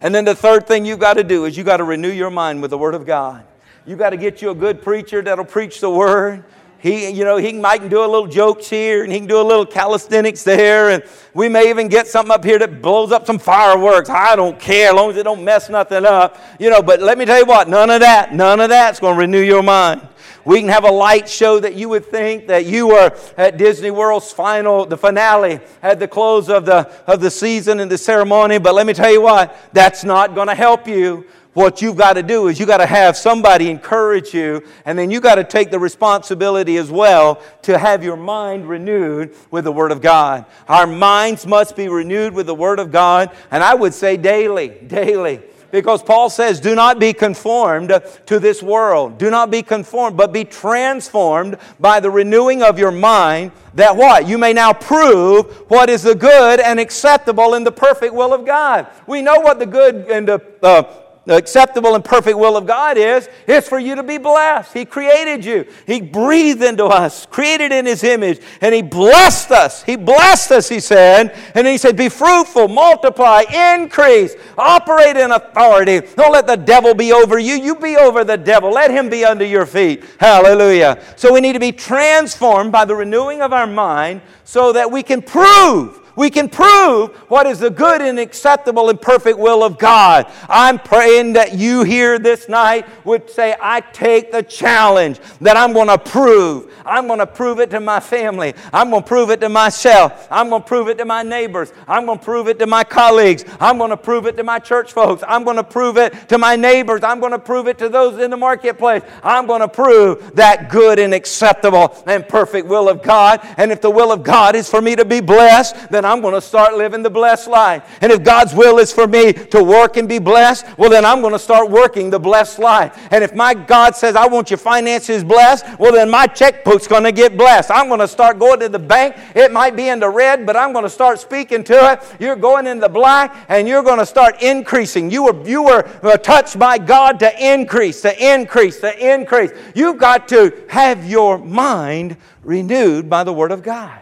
[SPEAKER 1] And then the third thing you've got to do is you've got to renew your mind with the Word of God. You've got to get you a good preacher that'll preach the Word. He, you know, he might do a little jokes here and he can do a little calisthenics there. And we may even get something up here that blows up some fireworks. I don't care as long as it don't mess nothing up. You know, but let me tell you what, none of that, none of that's going to renew your mind. We can have a light show that you would think that you were at Disney World's final, the finale, at the close of the, of the season and the ceremony. But let me tell you what, that's not going to help you what you've got to do is you got to have somebody encourage you, and then you got to take the responsibility as well to have your mind renewed with the Word of God. Our minds must be renewed with the Word of God, and I would say daily, daily. Because Paul says, Do not be conformed to this world. Do not be conformed, but be transformed by the renewing of your mind, that what? You may now prove what is the good and acceptable in the perfect will of God. We know what the good and the uh, the acceptable and perfect will of God is, it's for you to be blessed. He created you. He breathed into us, created in His image, and He blessed us. He blessed us, He said. And He said, Be fruitful, multiply, increase, operate in authority. Don't let the devil be over you. You be over the devil. Let him be under your feet. Hallelujah. So we need to be transformed by the renewing of our mind so that we can prove we can prove what is the good and acceptable and perfect will of God. I'm praying that you here this night would say, I take the challenge that I'm going to prove. I'm going to prove it to my family. I'm going to prove it to myself. I'm going to prove it to my neighbors. I'm going to prove it to my colleagues. I'm going to prove it to my church folks. I'm going to prove it to my neighbors. I'm going to prove it to those in the marketplace. I'm going to prove that good and acceptable and perfect will of God. And if the will of God is for me to be blessed, then I'm going to start living the blessed life. And if God's will is for me to work and be blessed, well, then I'm going to start working the blessed life. And if my God says, I want your finances blessed, well, then my checkbook's going to get blessed. I'm going to start going to the bank. It might be in the red, but I'm going to start speaking to it. You're going in the black, and you're going to start increasing. You were, you were uh, touched by God to increase, to increase, to increase. You've got to have your mind renewed by the Word of God.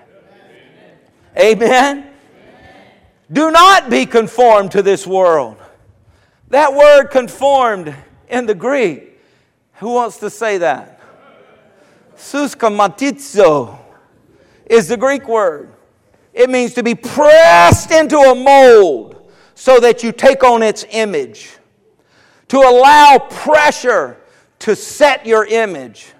[SPEAKER 1] Amen? Do not be conformed to this world. That word conformed in the Greek, who wants to say that? Suskamatizo is the Greek word. It means to be pressed into a mold so that you take on its image. To allow pressure to set your image.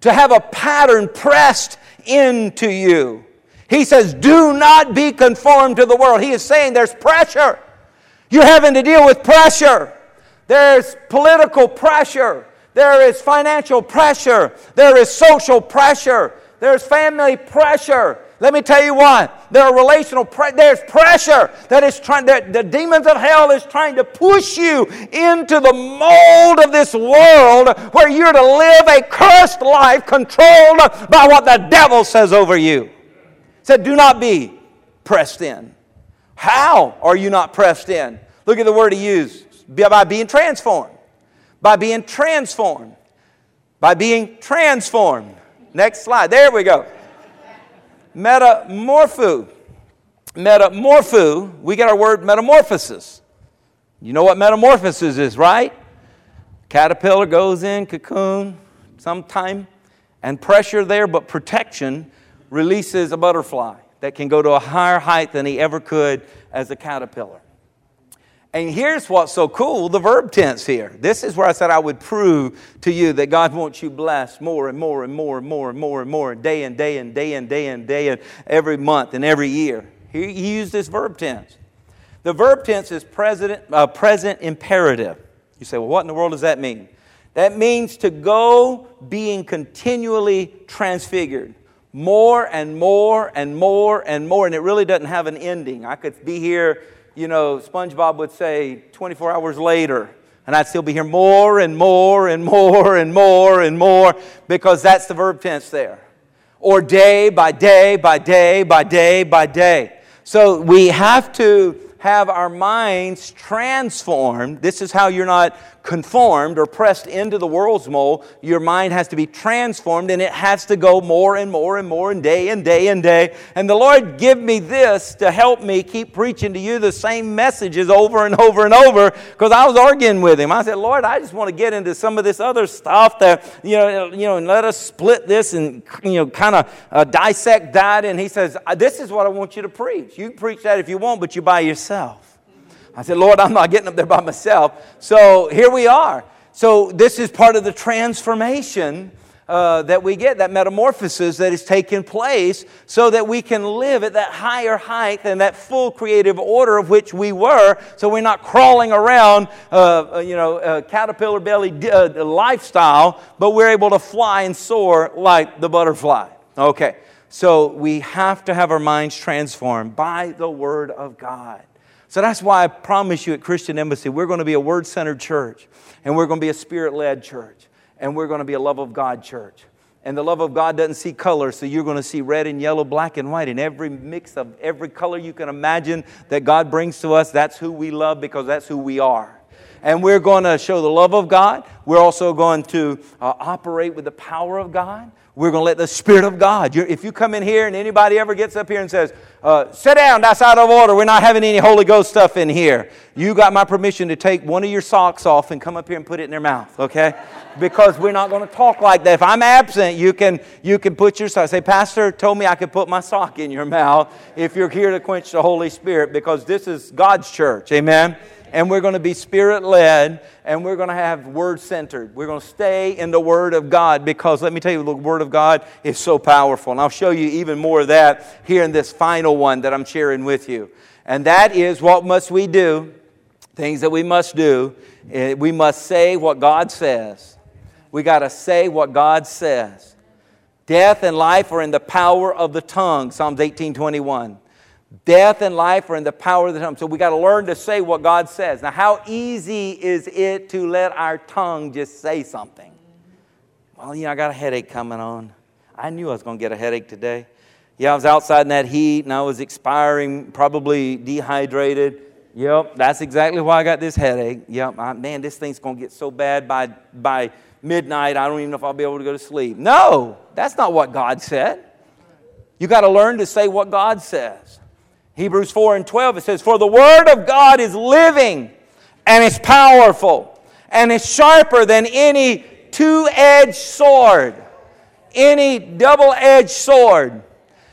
[SPEAKER 1] To have a pattern pressed into you. He says, Do not be conformed to the world. He is saying there's pressure. You're having to deal with pressure. There's political pressure. There is financial pressure. There is social pressure. There's family pressure. Let me tell you what, there are relational pre- there's pressure that is trying that the demons of hell is trying to push you into the mold of this world where you're to live a cursed life controlled by what the devil says over you. Said, do not be pressed in. How are you not pressed in? Look at the word he used by being transformed. By being transformed. By being transformed. Next slide. There we go. Metamorpho. Metamorpho, we get our word metamorphosis. You know what metamorphosis is, right? Caterpillar goes in cocoon sometime, and pressure there, but protection releases a butterfly that can go to a higher height than he ever could as a caterpillar. And here's what's so cool the verb tense here. This is where I said I would prove to you that God wants you blessed more and more and more and more and more and more, day and day and day and day and day and every month and every year. He, he used this verb tense. The verb tense is present, uh, present imperative. You say, well, what in the world does that mean? That means to go being continually transfigured. More and more and more and more. And it really doesn't have an ending. I could be here you know, SpongeBob would say 24 hours later, and I'd still be here more and more and more and more and more because that's the verb tense there. Or day by day by day by day by day. So we have to have our minds transformed. This is how you're not conformed or pressed into the world's mold. Your mind has to be transformed and it has to go more and more and more and day and day and day. And the Lord give me this to help me keep preaching to you the same messages over and over and over because I was arguing with him. I said, Lord, I just want to get into some of this other stuff that, you know, you know and let us split this and, you know, kind of uh, dissect that. And he says, this is what I want you to preach. You preach that if you want, but you by yourself. I said, Lord, I'm not getting up there by myself. So here we are. So this is part of the transformation uh, that we get, that metamorphosis that is taking place, so that we can live at that higher height and that full creative order of which we were, so we're not crawling around, uh, uh you know, uh, caterpillar belly uh, lifestyle, but we're able to fly and soar like the butterfly. Okay, so we have to have our minds transformed by the Word of God. So that's why I promise you at Christian Embassy, we're going to be a word centered church, and we're going to be a spirit led church, and we're going to be a love of God church. And the love of God doesn't see color, so you're going to see red and yellow, black and white, and every mix of every color you can imagine that God brings to us. That's who we love because that's who we are and we're going to show the love of God. We're also going to uh, operate with the power of God. We're going to let the Spirit of God. You're, if you come in here and anybody ever gets up here and says, uh, sit down, that's out of order, we're not having any Holy Ghost stuff in here, you got my permission to take one of your socks off and come up here and put it in their mouth, okay? because we're not going to talk like that. If I'm absent, you can, you can put your sock. Say, Pastor told me I could put my sock in your mouth if you're here to quench the Holy Spirit because this is God's church. Amen? And we're going to be spirit led and we're going to have word centered. We're going to stay in the Word of God because let me tell you, the Word of God is so powerful. And I'll show you even more of that here in this final one that I'm sharing with you. And that is what must we do? Things that we must do. Eh, we must say what God says. We got to say what God says. Death and life are in the power of the tongue, Psalms 18 21. Death and life are in the power of the tongue. So we got to learn to say what God says. Now, how easy is it to let our tongue just say something? Well, you know, I got a headache coming on. I knew I was going to get a headache today. Yeah, I was outside in that heat and I was expiring, probably dehydrated. Yep, that's exactly why I got this headache. Yep, I, man, this thing's going to get so bad by, by midnight, I don't even know if I'll be able to go to sleep. No, that's not what God said. You got to learn to say what God says. Hebrews 4 and 12, it says, For the word of God is living and it's powerful and it's sharper than any two edged sword, any double edged sword.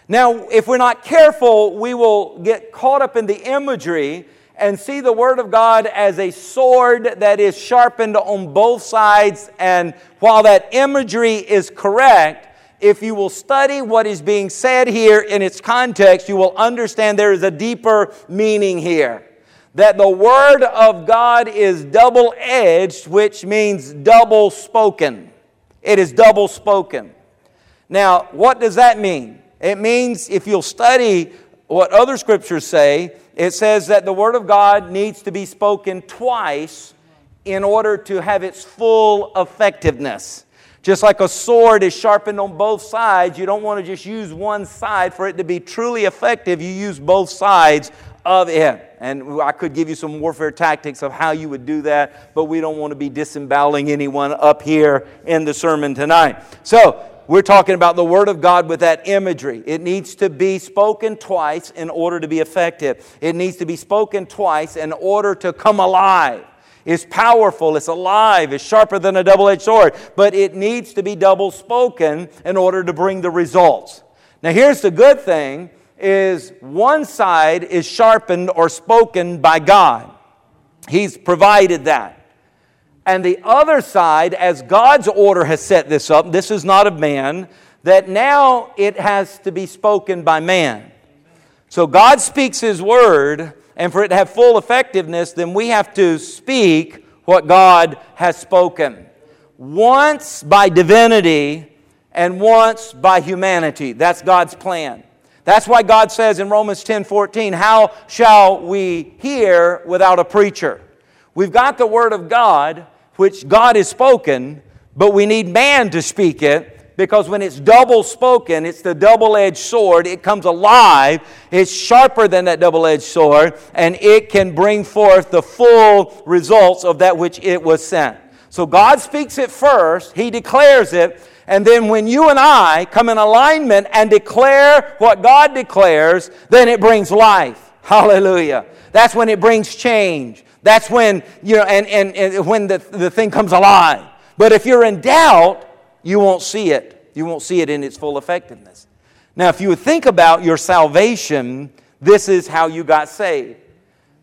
[SPEAKER 1] Now, if we're not careful, we will get caught up in the imagery and see the Word of God as a sword that is sharpened on both sides. And while that imagery is correct, if you will study what is being said here in its context, you will understand there is a deeper meaning here. That the Word of God is double edged, which means double spoken. It is double spoken. Now, what does that mean? It means if you'll study what other scriptures say, it says that the Word of God needs to be spoken twice in order to have its full effectiveness. Just like a sword is sharpened on both sides, you don't want to just use one side. For it to be truly effective, you use both sides of it. And I could give you some warfare tactics of how you would do that, but we don't want to be disemboweling anyone up here in the sermon tonight. So, we're talking about the Word of God with that imagery. It needs to be spoken twice in order to be effective. It needs to be spoken twice in order to come alive. It's powerful, it's alive, it's sharper than a double edged sword, but it needs to be double spoken in order to bring the results. Now, here's the good thing is one side is sharpened or spoken by God. He's provided that. And the other side, as God's order has set this up, this is not of man, that now it has to be spoken by man. So God speaks His word, and for it to have full effectiveness, then we have to speak what God has spoken. Once by divinity and once by humanity. That's God's plan. That's why God says in Romans 10 14, How shall we hear without a preacher? We've got the Word of God, which God has spoken, but we need man to speak it because when it's double spoken, it's the double edged sword. It comes alive, it's sharper than that double edged sword, and it can bring forth the full results of that which it was sent. So God speaks it first, He declares it, and then when you and I come in alignment and declare what God declares, then it brings life. Hallelujah. That's when it brings change. That's when, you know, and, and, and when the, the thing comes alive. But if you're in doubt, you won't see it. You won't see it in its full effectiveness. Now, if you would think about your salvation, this is how you got saved.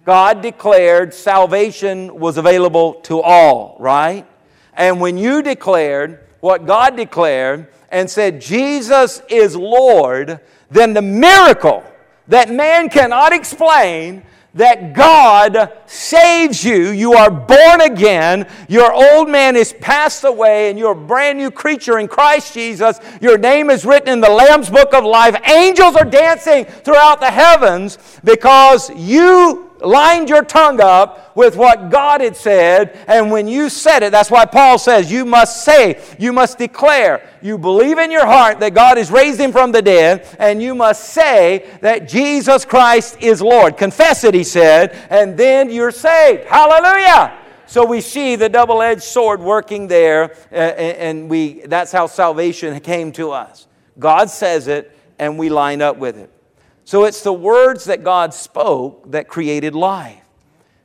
[SPEAKER 1] God declared salvation was available to all, right? And when you declared what God declared and said, Jesus is Lord, then the miracle that man cannot explain that God saves you. You are born again. Your old man is passed away, and you're a brand new creature in Christ Jesus. Your name is written in the Lamb's book of life. Angels are dancing throughout the heavens because you lined your tongue up with what God had said, and when you said it, that's why Paul says you must say, you must declare, you believe in your heart that God has raised him from the dead, and you must say that Jesus Christ is Lord. Confess it, he said, and then you're saved. Hallelujah! So we see the double edged sword working there, and we, that's how salvation came to us. God says it, and we line up with it. So it's the words that God spoke that created life.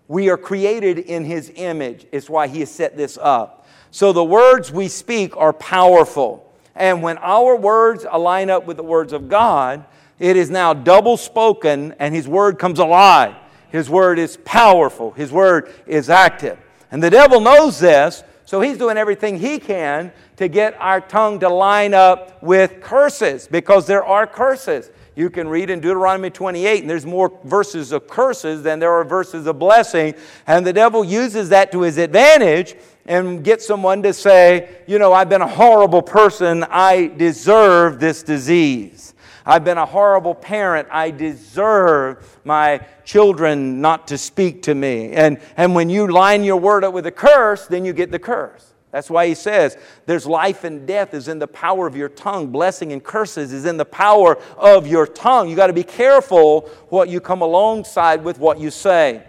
[SPEAKER 1] We are created in His image. It's why He has set this up. So the words we speak are powerful. And when our words align up with the words of God, it is now double spoken and His word comes alive. His word is powerful, His word is active. And the devil knows this, so he's doing everything he can to get our tongue to line up with curses because there are curses. You can read in Deuteronomy 28, and there's more verses of curses than there are verses of blessing. And the devil uses that to his advantage and gets someone to say, You know, I've been a horrible person. I deserve this disease. I've been a horrible parent. I deserve my children not to speak to me. And, and when you line your word up with a curse, then you get the curse. That's why he says there's life and death is in the power of your tongue. Blessing and curses is in the power of your tongue. You got to be careful what you come alongside with what you say.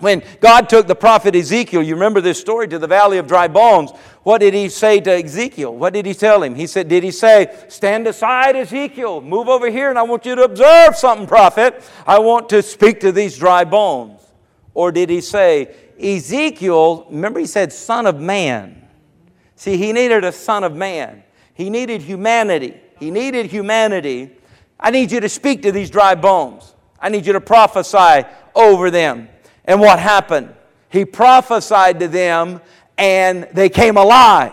[SPEAKER 1] When God took the prophet Ezekiel, you remember this story, to the valley of dry bones, what did he say to Ezekiel? What did he tell him? He said, Did he say, Stand aside, Ezekiel, move over here, and I want you to observe something, prophet. I want to speak to these dry bones. Or did he say, Ezekiel, remember he said, Son of man. See, he needed a son of man. He needed humanity. He needed humanity. I need you to speak to these dry bones. I need you to prophesy over them. And what happened? He prophesied to them and they came alive.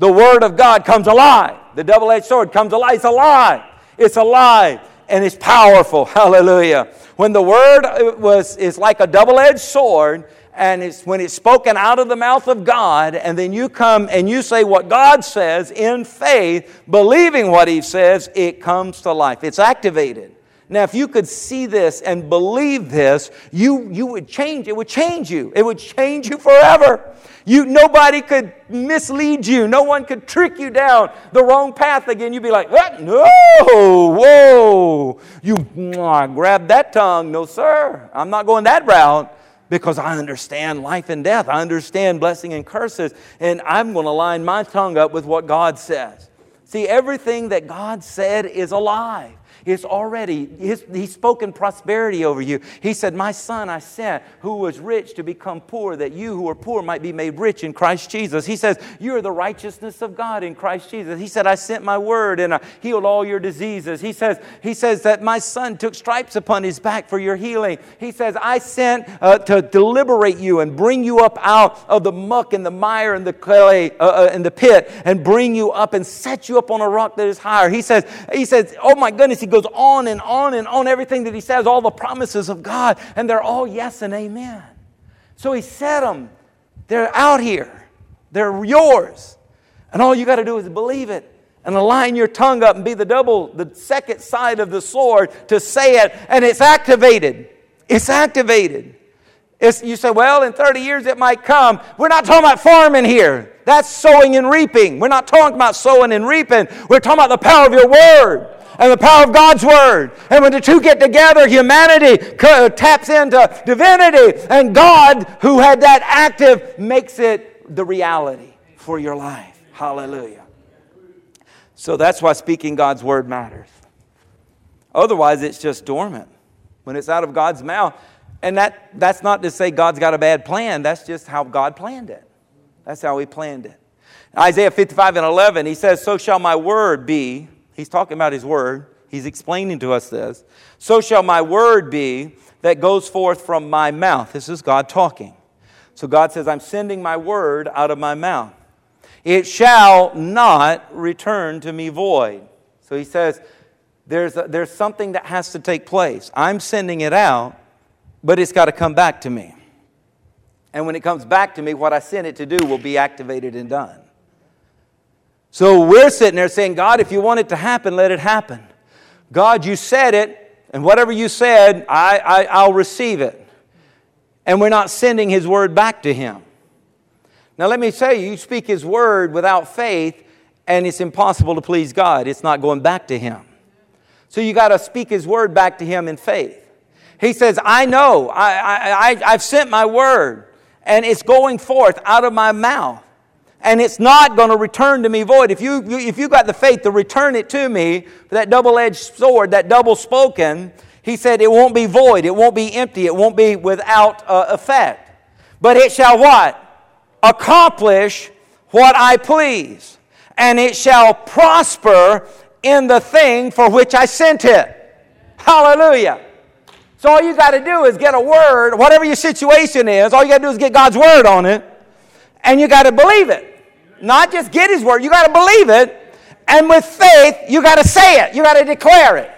[SPEAKER 1] The Word of God comes alive. The double edged sword comes alive. It's alive. It's alive and it's powerful. Hallelujah. When the word was, is like a double edged sword, and it's when it's spoken out of the mouth of God, and then you come and you say what God says in faith, believing what He says, it comes to life. It's activated. Now, if you could see this and believe this, you, you would change. It would change you. It would change you forever. You, nobody could mislead you. No one could trick you down the wrong path again. You'd be like, what? No, whoa. You mwah, grab that tongue. No, sir. I'm not going that route because I understand life and death. I understand blessing and curses. And I'm going to line my tongue up with what God says. See, everything that God said is alive. It's already, he's, he's spoken prosperity over you. He said, My son I sent, who was rich to become poor, that you who are poor might be made rich in Christ Jesus. He says, You are the righteousness of God in Christ Jesus. He said, I sent my word and I healed all your diseases. He says, he says that my son took stripes upon his back for your healing. He says, I sent uh, to deliberate you and bring you up out of the muck and the mire and the clay uh, uh, and the pit and bring you up and set you up on a rock that is higher. He says, he says, Oh my goodness, he goes on and on and on, everything that he says, all the promises of God, and they're all yes and amen. So he said them. They're out here. They're yours. And all you got to do is believe it and align your tongue up and be the double, the second side of the sword to say it, and it's activated. It's activated. It's, you say, well, in 30 years it might come. We're not talking about farming here. That's sowing and reaping. We're not talking about sowing and reaping. We're talking about the power of your word and the power of God's Word. And when the two get together, humanity taps into divinity, and God, who had that active, makes it the reality for your life. Hallelujah. So that's why speaking God's Word matters. Otherwise, it's just dormant. When it's out of God's mouth, and that, that's not to say God's got a bad plan, that's just how God planned it. That's how He planned it. Isaiah 55 and 11, He says, So shall my word be He's talking about His Word. He's explaining to us this. So shall my word be that goes forth from my mouth. This is God talking. So God says, I'm sending my word out of my mouth. It shall not return to me void. So he says, there's, a, there's something that has to take place. I'm sending it out, but it's got to come back to me. And when it comes back to me, what I sent it to do will be activated and done. So we're sitting there saying, God, if you want it to happen, let it happen. God, you said it, and whatever you said, I, I, I'll receive it. And we're not sending His word back to Him. Now, let me tell you, you speak His word without faith, and it's impossible to please God. It's not going back to Him. So you got to speak His word back to Him in faith. He says, I know, I, I, I, I've sent my word, and it's going forth out of my mouth and it's not going to return to me void. If you, if you got the faith to return it to me, that double edged sword, that double spoken, he said it won't be void, it won't be empty, it won't be without uh, effect. But it shall what? Accomplish what I please, and it shall prosper in the thing for which I sent it. Hallelujah. So all you got to do is get a word, whatever your situation is, all you got to do is get God's word on it, and you got to believe it. Not just get his word, you got to believe it. And with faith, you got to say it, you got to declare it.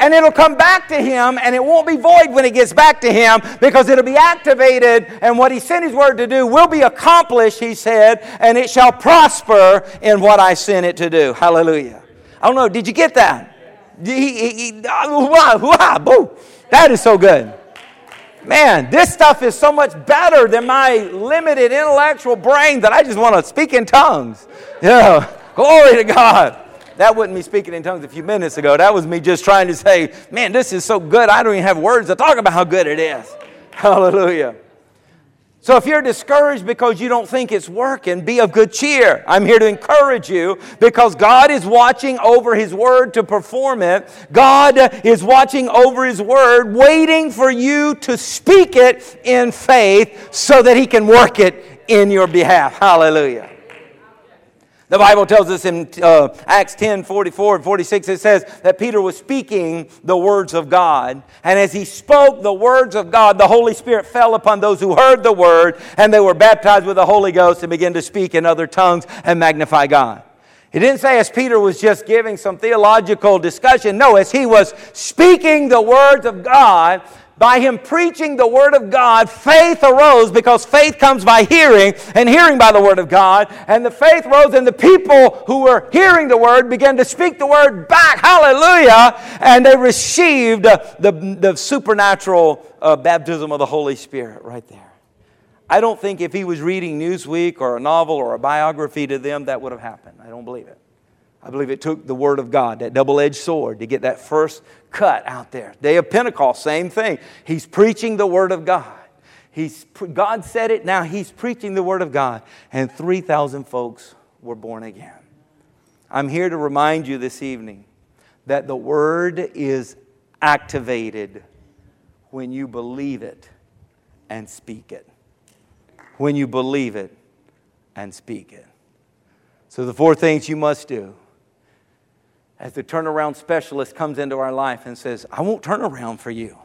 [SPEAKER 1] And it'll come back to him, and it won't be void when it gets back to him because it'll be activated, and what he sent his word to do will be accomplished, he said, and it shall prosper in what I sent it to do. Hallelujah. I don't know, did you get that? He, he, he, uh, that is so good. Man, this stuff is so much better than my limited intellectual brain that I just want to speak in tongues. Yeah, glory to God. That wasn't me speaking in tongues a few minutes ago. That was me just trying to say, man, this is so good. I don't even have words to talk about how good it is. Hallelujah. So if you're discouraged because you don't think it's working, be of good cheer. I'm here to encourage you because God is watching over His Word to perform it. God is watching over His Word, waiting for you to speak it in faith so that He can work it in your behalf. Hallelujah. The Bible tells us in uh, Acts 10 44 and 46, it says that Peter was speaking the words of God. And as he spoke the words of God, the Holy Spirit fell upon those who heard the word, and they were baptized with the Holy Ghost and began to speak in other tongues and magnify God. He didn't say as Peter was just giving some theological discussion. No, as he was speaking the words of God, by him preaching the word of God, faith arose because faith comes by hearing and hearing by the word of God. And the faith rose, and the people who were hearing the word began to speak the word back. Hallelujah. And they received the, the supernatural uh, baptism of the Holy Spirit right there. I don't think if he was reading Newsweek or a novel or a biography to them, that would have happened. I don't believe it. I believe it took the Word of God, that double edged sword, to get that first cut out there. Day of Pentecost, same thing. He's preaching the Word of God. He's, God said it, now he's preaching the Word of God. And 3,000 folks were born again. I'm here to remind you this evening that the Word is activated when you believe it and speak it when you believe it and speak it. So, the four things you must do as the turnaround specialist comes into our life and says, I won't turn around for you.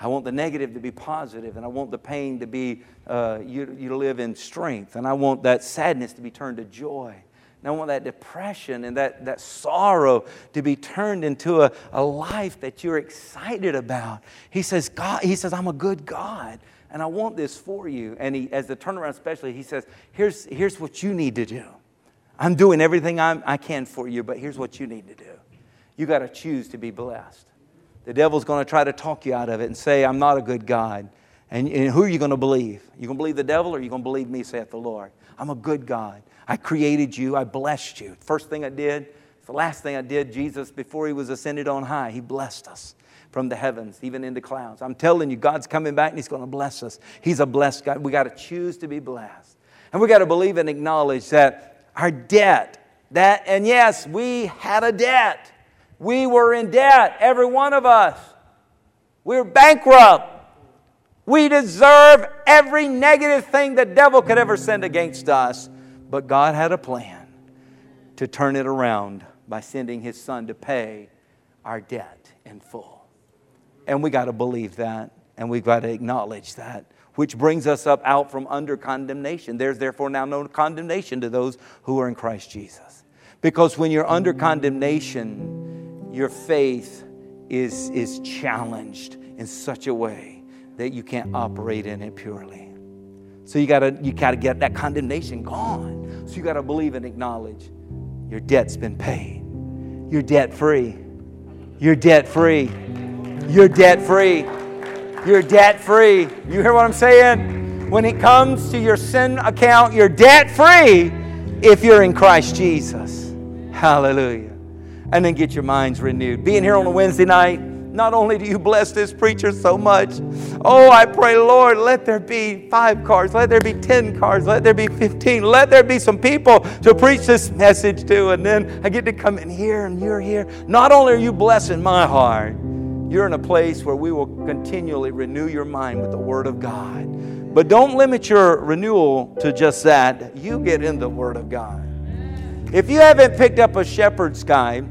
[SPEAKER 1] I want the negative to be positive, and I want the pain to be, uh, you, you live in strength, and I want that sadness to be turned to joy. And I want that depression and that, that sorrow to be turned into a, a life that you're excited about. He says, God, he says, I'm a good God and I want this for you. And he, as the turnaround specialist, he says, here's, here's what you need to do. I'm doing everything I'm, I can for you, but here's what you need to do. You got to choose to be blessed. The devil's going to try to talk you out of it and say, I'm not a good God. And, and who are you going to believe? You going to believe the devil or you going to believe me, saith the Lord? I'm a good God. I created you. I blessed you. First thing I did, the last thing I did, Jesus, before he was ascended on high, he blessed us from the heavens, even into clouds. I'm telling you, God's coming back and He's going to bless us. He's a blessed God. We got to choose to be blessed. And we got to believe and acknowledge that our debt, that, and yes, we had a debt. We were in debt, every one of us. We were bankrupt. We deserve every negative thing the devil could ever send against us. But God had a plan to turn it around by sending his son to pay our debt in full. And we got to believe that and we've got to acknowledge that, which brings us up out from under condemnation. There's therefore now no condemnation to those who are in Christ Jesus. Because when you're under condemnation, your faith is, is challenged in such a way that you can't operate in it purely. So you gotta, you gotta get that condemnation gone. So you gotta believe and acknowledge your debt's been paid. You're debt free. You're debt free. You're debt free. You're debt free. You hear what I'm saying? When it comes to your sin account, you're debt free if you're in Christ Jesus. Hallelujah. And then get your minds renewed. Being here on a Wednesday night, not only do you bless this preacher so much, oh, I pray, Lord, let there be five cars, let there be 10 cars, let there be 15, let there be some people to preach this message to. And then I get to come in here and you're here. Not only are you blessing my heart, you're in a place where we will continually renew your mind with the Word of God. But don't limit your renewal to just that. You get in the Word of God. If you haven't picked up a Shepherd's Guide,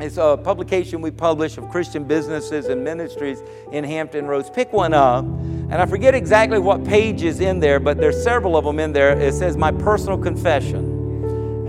[SPEAKER 1] it's a publication we publish of Christian businesses and ministries in Hampton Roads. Pick one up. And I forget exactly what page is in there, but there's several of them in there. It says, My Personal Confession.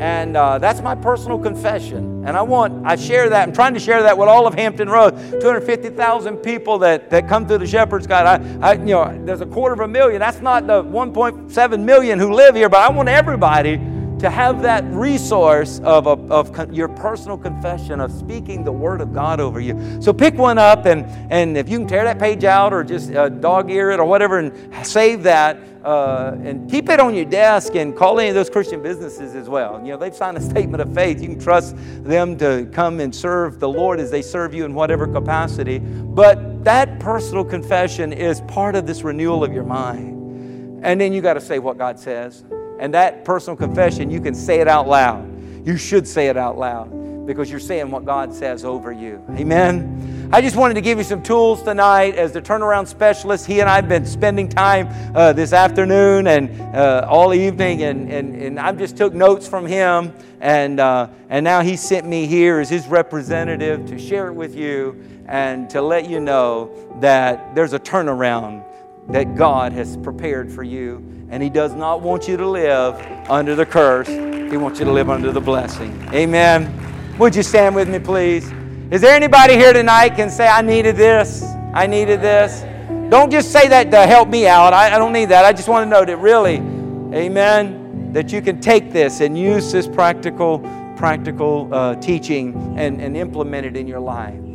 [SPEAKER 1] And uh, that's my personal confession. And I want, I share that, I'm trying to share that with all of Hampton Road. 250,000 people that, that come through the Shepherd's Guide. I, I, you know, there's a quarter of a million. That's not the 1.7 million who live here, but I want everybody to have that resource of, of, of, your personal confession of speaking the word of God over you. So pick one up, and, and if you can tear that page out or just uh, dog ear it or whatever and save that, uh, and keep it on your desk and call any of those Christian businesses as well. You know, they've signed a statement of faith. You can trust them to come and serve the Lord as they serve you in whatever capacity. But that personal confession is part of this renewal of your mind. And then you got to say what God says. And that personal confession, you can say it out loud. You should say it out loud because you're saying what God says over you. Amen. I just wanted to give you some tools tonight as the turnaround specialist. He and I have been spending time uh, this afternoon and uh, all evening, and, and, and I just took notes from him. And, uh, and now he sent me here as his representative to share it with you and to let you know that there's a turnaround that God has prepared for you and He does not want you to live under the curse He wants you to live under the blessing. Amen. Would you stand with me, please? Is there anybody here tonight can say, I needed this? I needed this? Don't just say that to help me out. I, I don't need that. I just want to know that really, amen, that you can take this and use this practical, practical uh, teaching and, and implement it in your life.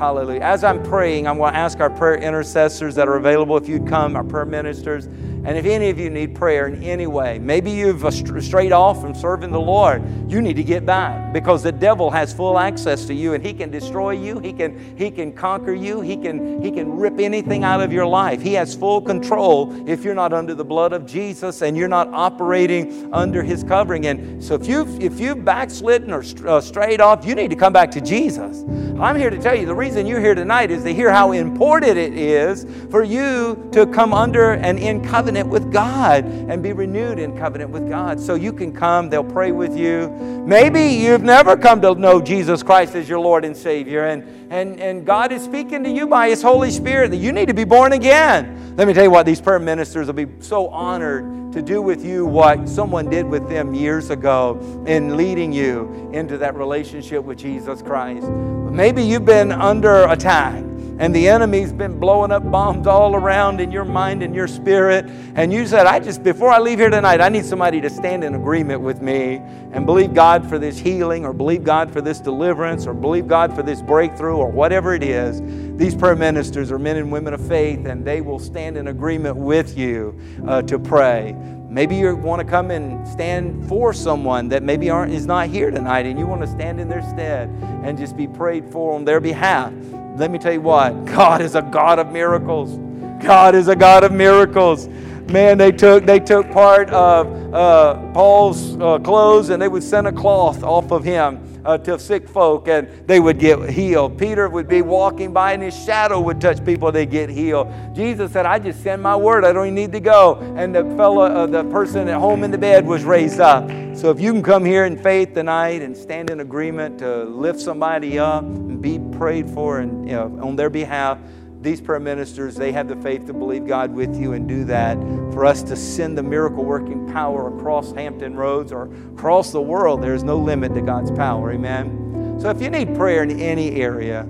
[SPEAKER 1] Hallelujah. As I'm praying, I'm going to ask our prayer intercessors that are available if you'd come, our prayer ministers. And if any of you need prayer in any way, maybe you've strayed off from serving the Lord, you need to get back because the devil has full access to you and he can destroy you, he can he can conquer you, he can he can rip anything out of your life. He has full control if you're not under the blood of Jesus and you're not operating under his covering. And so if you if you've backslidden or uh, strayed off, you need to come back to Jesus. I'm here to tell you the reason you're here tonight is to hear how important it is for you to come under and in covenant with God and be renewed in covenant with God. So you can come, they'll pray with you. Maybe you've never come to know Jesus Christ as your Lord and Savior, and, and, and God is speaking to you by His Holy Spirit that you need to be born again. Let me tell you what, these prayer ministers will be so honored to do with you what someone did with them years ago in leading you into that relationship with Jesus Christ. Maybe you've been under attack and the enemy's been blowing up bombs all around in your mind and your spirit. And you said, I just, before I leave here tonight, I need somebody to stand in agreement with me and believe God for this healing or believe God for this deliverance or believe God for this breakthrough or whatever it is. These prayer ministers are men and women of faith and they will stand in agreement with you uh, to pray. Maybe you want to come and stand for someone that maybe is not here tonight, and you want to stand in their stead and just be prayed for on their behalf. Let me tell you what God is a God of miracles. God is a God of miracles. Man, they took they took part of uh, Paul's uh, clothes and they would send a cloth off of him uh, to sick folk and they would get healed. Peter would be walking by and his shadow would touch people, they get healed. Jesus said, I just send my word, I don't even need to go. And the fellow, uh, the person at home in the bed was raised up. So if you can come here in faith tonight and stand in agreement to lift somebody up and be prayed for and you know, on their behalf, these prayer ministers, they have the faith to believe God with you and do that. For us to send the miracle working power across Hampton Roads or across the world, there's no limit to God's power. Amen. So if you need prayer in any area,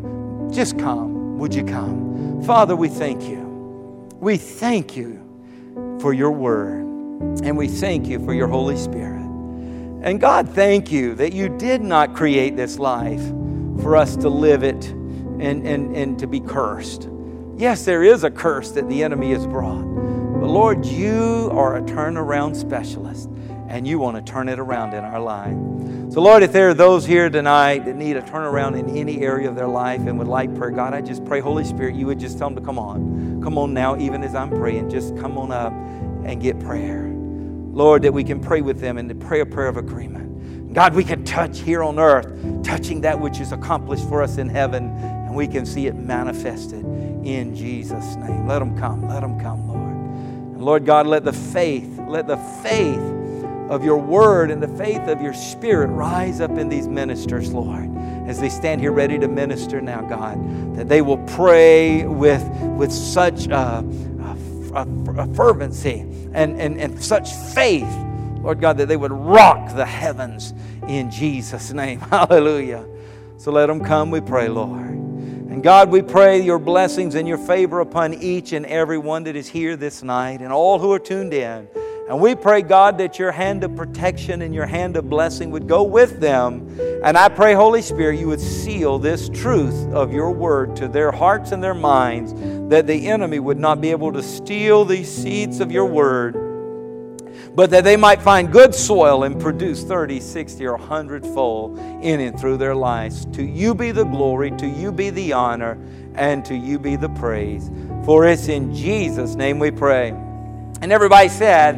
[SPEAKER 1] just come. Would you come? Father, we thank you. We thank you for your word, and we thank you for your Holy Spirit. And God, thank you that you did not create this life for us to live it and, and, and to be cursed. Yes, there is a curse that the enemy has brought. But Lord, you are a turnaround specialist, and you want to turn it around in our life. So, Lord, if there are those here tonight that need a turnaround in any area of their life and would like prayer, God, I just pray, Holy Spirit, you would just tell them to come on. Come on now, even as I'm praying, just come on up and get prayer. Lord, that we can pray with them and to pray a prayer of agreement. God, we can touch here on earth, touching that which is accomplished for us in heaven, and we can see it manifested in Jesus' name. Let them come. Let them come, Lord. And Lord God, let the faith, let the faith of your word and the faith of your spirit rise up in these ministers, Lord, as they stand here ready to minister now, God, that they will pray with, with such a, a, a fervency and, and, and such faith, Lord God, that they would rock the heavens in Jesus' name. Hallelujah. So let them come, we pray, Lord. And God, we pray your blessings and your favor upon each and every one that is here this night and all who are tuned in. And we pray, God, that your hand of protection and your hand of blessing would go with them. And I pray, Holy Spirit, you would seal this truth of your word to their hearts and their minds, that the enemy would not be able to steal these seeds of your word but that they might find good soil and produce 30, 60, or 100 fold in and through their lives. To you be the glory, to you be the honor, and to you be the praise. For it's in Jesus' name we pray. And everybody said,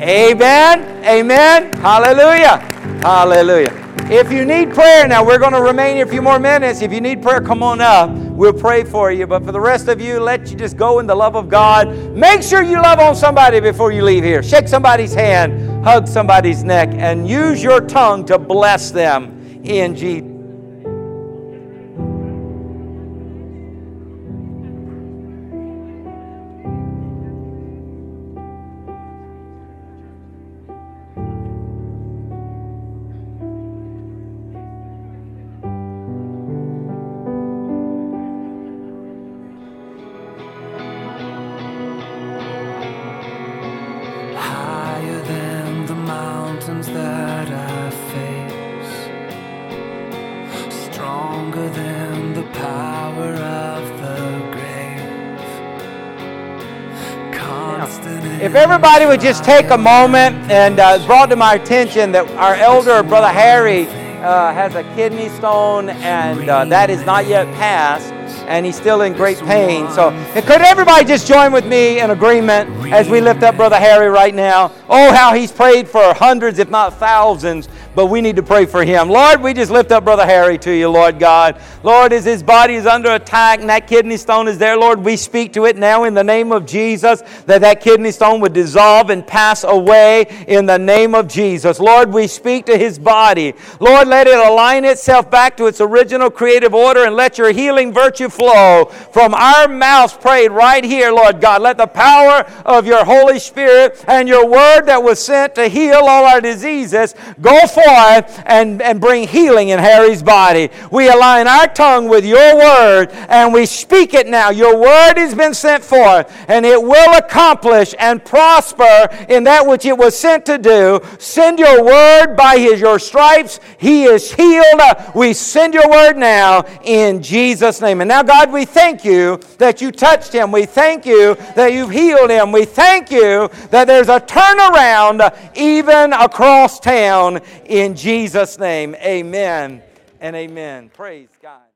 [SPEAKER 1] Amen, Amen, Hallelujah, Hallelujah. If you need prayer, now we're going to remain here a few more minutes. If you need prayer, come on up. We'll pray for you. But for the rest of you, let you just go in the love of God. Make sure you love on somebody before you leave here. Shake somebody's hand, hug somebody's neck, and use your tongue to bless them in Jesus. If everybody would just take a moment and uh, brought to my attention that our elder, Brother Harry, uh, has a kidney stone and uh, that is not yet passed and he's still in great pain. So, could everybody just join with me in agreement as we lift up Brother Harry right now? Oh, how he's prayed for hundreds, if not thousands, but we need to pray for him. Lord, we just lift up Brother Harry to you, Lord God. Lord, as his body is under attack and that kidney stone is there, Lord, we speak to it now in the name of Jesus that that kidney stone would dissolve and pass away in the name of Jesus. Lord, we speak to his body. Lord, let it align itself back to its original creative order and let your healing virtue flow from our mouths prayed right here, Lord God. Let the power of your Holy Spirit and your word that was sent to heal all our diseases go and, and bring healing in Harry's body. We align our tongue with your word and we speak it now. Your word has been sent forth and it will accomplish and prosper in that which it was sent to do. Send your word by his, your stripes. He is healed. Uh, we send your word now in Jesus' name. And now, God, we thank you that you touched him. We thank you that you've healed him. We thank you that there's a turnaround even across town in Jesus' name. Amen and amen. Praise God.